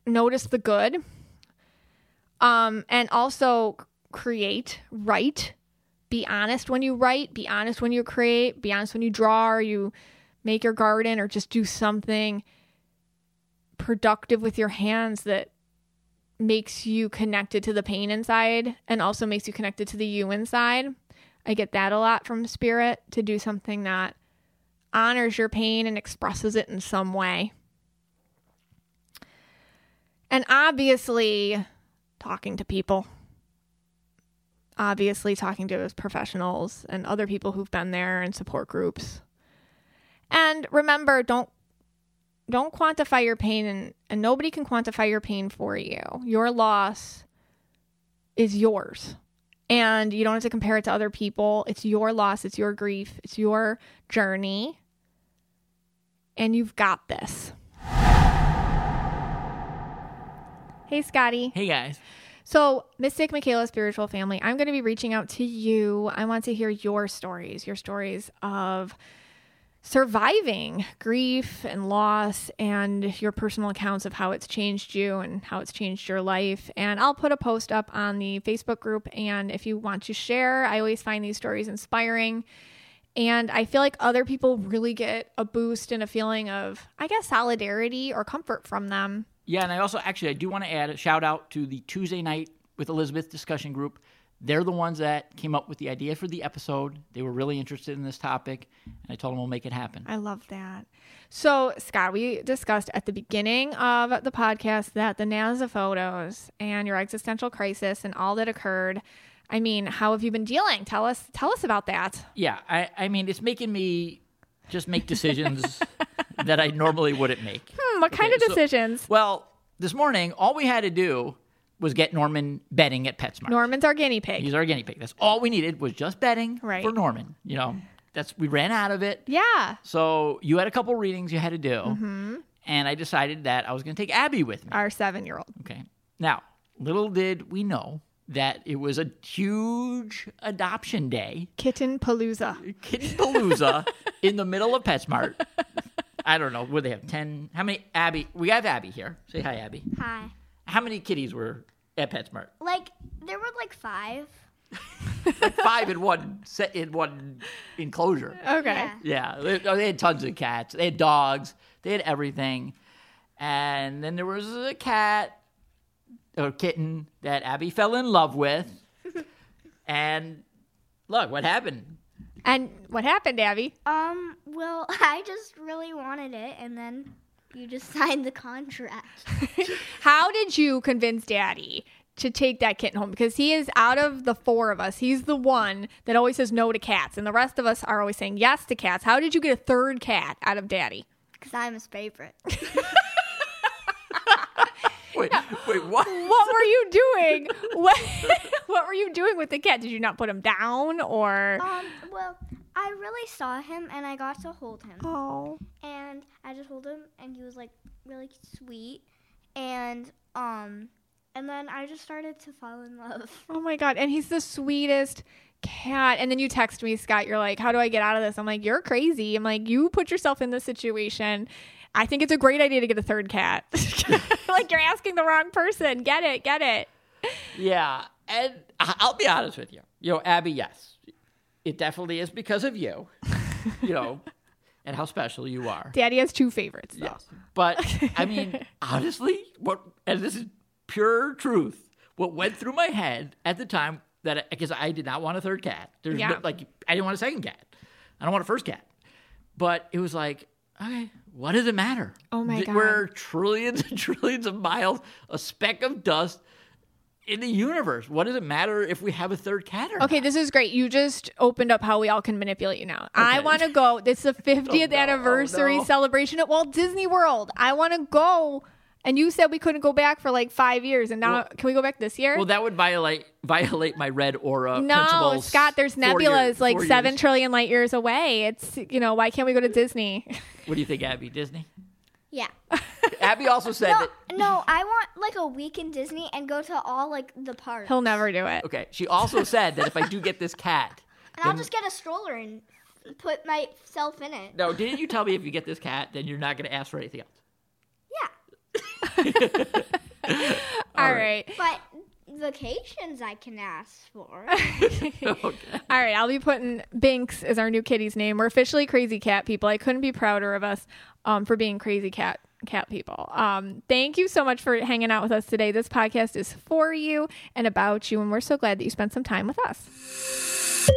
notice the good um, and also create write be honest when you write be honest when you create be honest when you draw or you make your garden or just do something productive with your hands that makes you connected to the pain inside and also makes you connected to the you inside. I get that a lot from spirit to do something that honors your pain and expresses it in some way. And obviously, talking to people. Obviously, talking to professionals and other people who've been there and support groups. And remember, don't don't quantify your pain and, and nobody can quantify your pain for you. Your loss is yours. And you don't have to compare it to other people. It's your loss, it's your grief, it's your journey. And you've got this. Hey, Scotty. Hey guys. So, Mystic Michaela Spiritual Family, I'm going to be reaching out to you. I want to hear your stories, your stories of surviving grief and loss and your personal accounts of how it's changed you and how it's changed your life. And I'll put a post up on the Facebook group. And if you want to share, I always find these stories inspiring. And I feel like other people really get a boost and a feeling of, I guess, solidarity or comfort from them. Yeah, and I also actually I do want to add a shout out to the Tuesday night with Elizabeth discussion group. They're the ones that came up with the idea for the episode. They were really interested in this topic, and I told them we'll make it happen. I love that. So, Scott, we discussed at the beginning of the podcast that the NASA photos and your existential crisis and all that occurred. I mean, how have you been dealing? Tell us, tell us about that. Yeah, I, I mean, it's making me just make decisions that I normally wouldn't make. Hmm, what kind Okay, of so- decisions? Well, this morning, all we had to do was get Norman betting at PetSmart. Norman's our guinea pig. He's our guinea pig. That's all we needed was just betting Right. for Norman. You know, that's we ran out of it. yeah. So you had a couple readings you had to do, Mm-hmm. and I decided that I was going to take Abby with me. Our seven year old. Okay. Now, little did we know that it was a huge adoption day, Kitten Palooza. Kitten Palooza, in the middle of PetSmart. I don't know. Would they have ten? How many? Abby, we have Abby here. Say hi, Abby. Hi. How many kitties were at PetSmart? Like there were like five. Like five in one set in one enclosure. Okay. Yeah. Yeah, they, oh, they had tons of cats. They had dogs. They had everything. And then there was a cat or kitten that Abby fell in love with. and look, what happened? And what happened, Abby? Um. Well, I just really wanted it, and then you just signed the contract. How did you convince Daddy to take that kitten home? Because he is out of the four of us, he's the one that always says no to cats, and the rest of us are always saying yes to cats. How did you get a third cat out of Daddy? Because I'm his favorite. Wait, wait, what? What were you doing? what, what were you doing with the cat? Did you not put him down or? um. Well, I really saw him, and I got to hold him, Oh, and I just hold him, and he was like really sweet, and um, and then I just started to fall in love. oh my God! And he's the sweetest cat. And then you text me, Scott. You're like, "How do I get out of this?" I'm like, "You're crazy." I'm like, "You put yourself in this situation." I think it's a great idea to get a third cat. like you're asking the wrong person. Get it, get it. Yeah, and I- I'll be honest with you. You know, Abby, yes, it definitely is because of you. You know, and how special you are. Daddy has two favorites. Though. Yes. But I mean, honestly, what and this is pure truth. What went through my head at the time that because I did not want a third cat. There's Yeah. no, like I didn't want a second cat. I don't want a first cat. But it was like, okay, what does it matter? Oh my God. We're trillions and trillions of miles, a speck of dust in the universe. What does it matter if we have a third cat or Okay, not? this is great. You just opened up how we all can manipulate you now. I want to go. This is the 50th no, oh anniversary no. celebration at Walt Disney World. I want to go. And you said we couldn't go back for like five years, and now Well- can we go back this year? Well, that would violate violate my red aura. no, Scott. There's nebulas like four seven years. trillion light years away. It's you know why can't we go to Disney? What do you think, Abby? Disney? Yeah. Abby also said No, that. no, I want like a week in Disney and go to all like the parks. He'll never do it. Okay, she also said that if I do get this cat, and I'll then- just get a stroller and put myself in it. no, didn't you tell me if you get this cat, then you're not going to ask for anything else? Yeah. All right. But vacations I can ask for. okay. All right, I'll be putting Binks as our new kitty's name. We're officially crazy cat people. I couldn't be prouder of us um, for being crazy cat cat people. Um, thank you so much for hanging out with us today. This podcast is for you and about you, and we're so glad that you spent some time with us.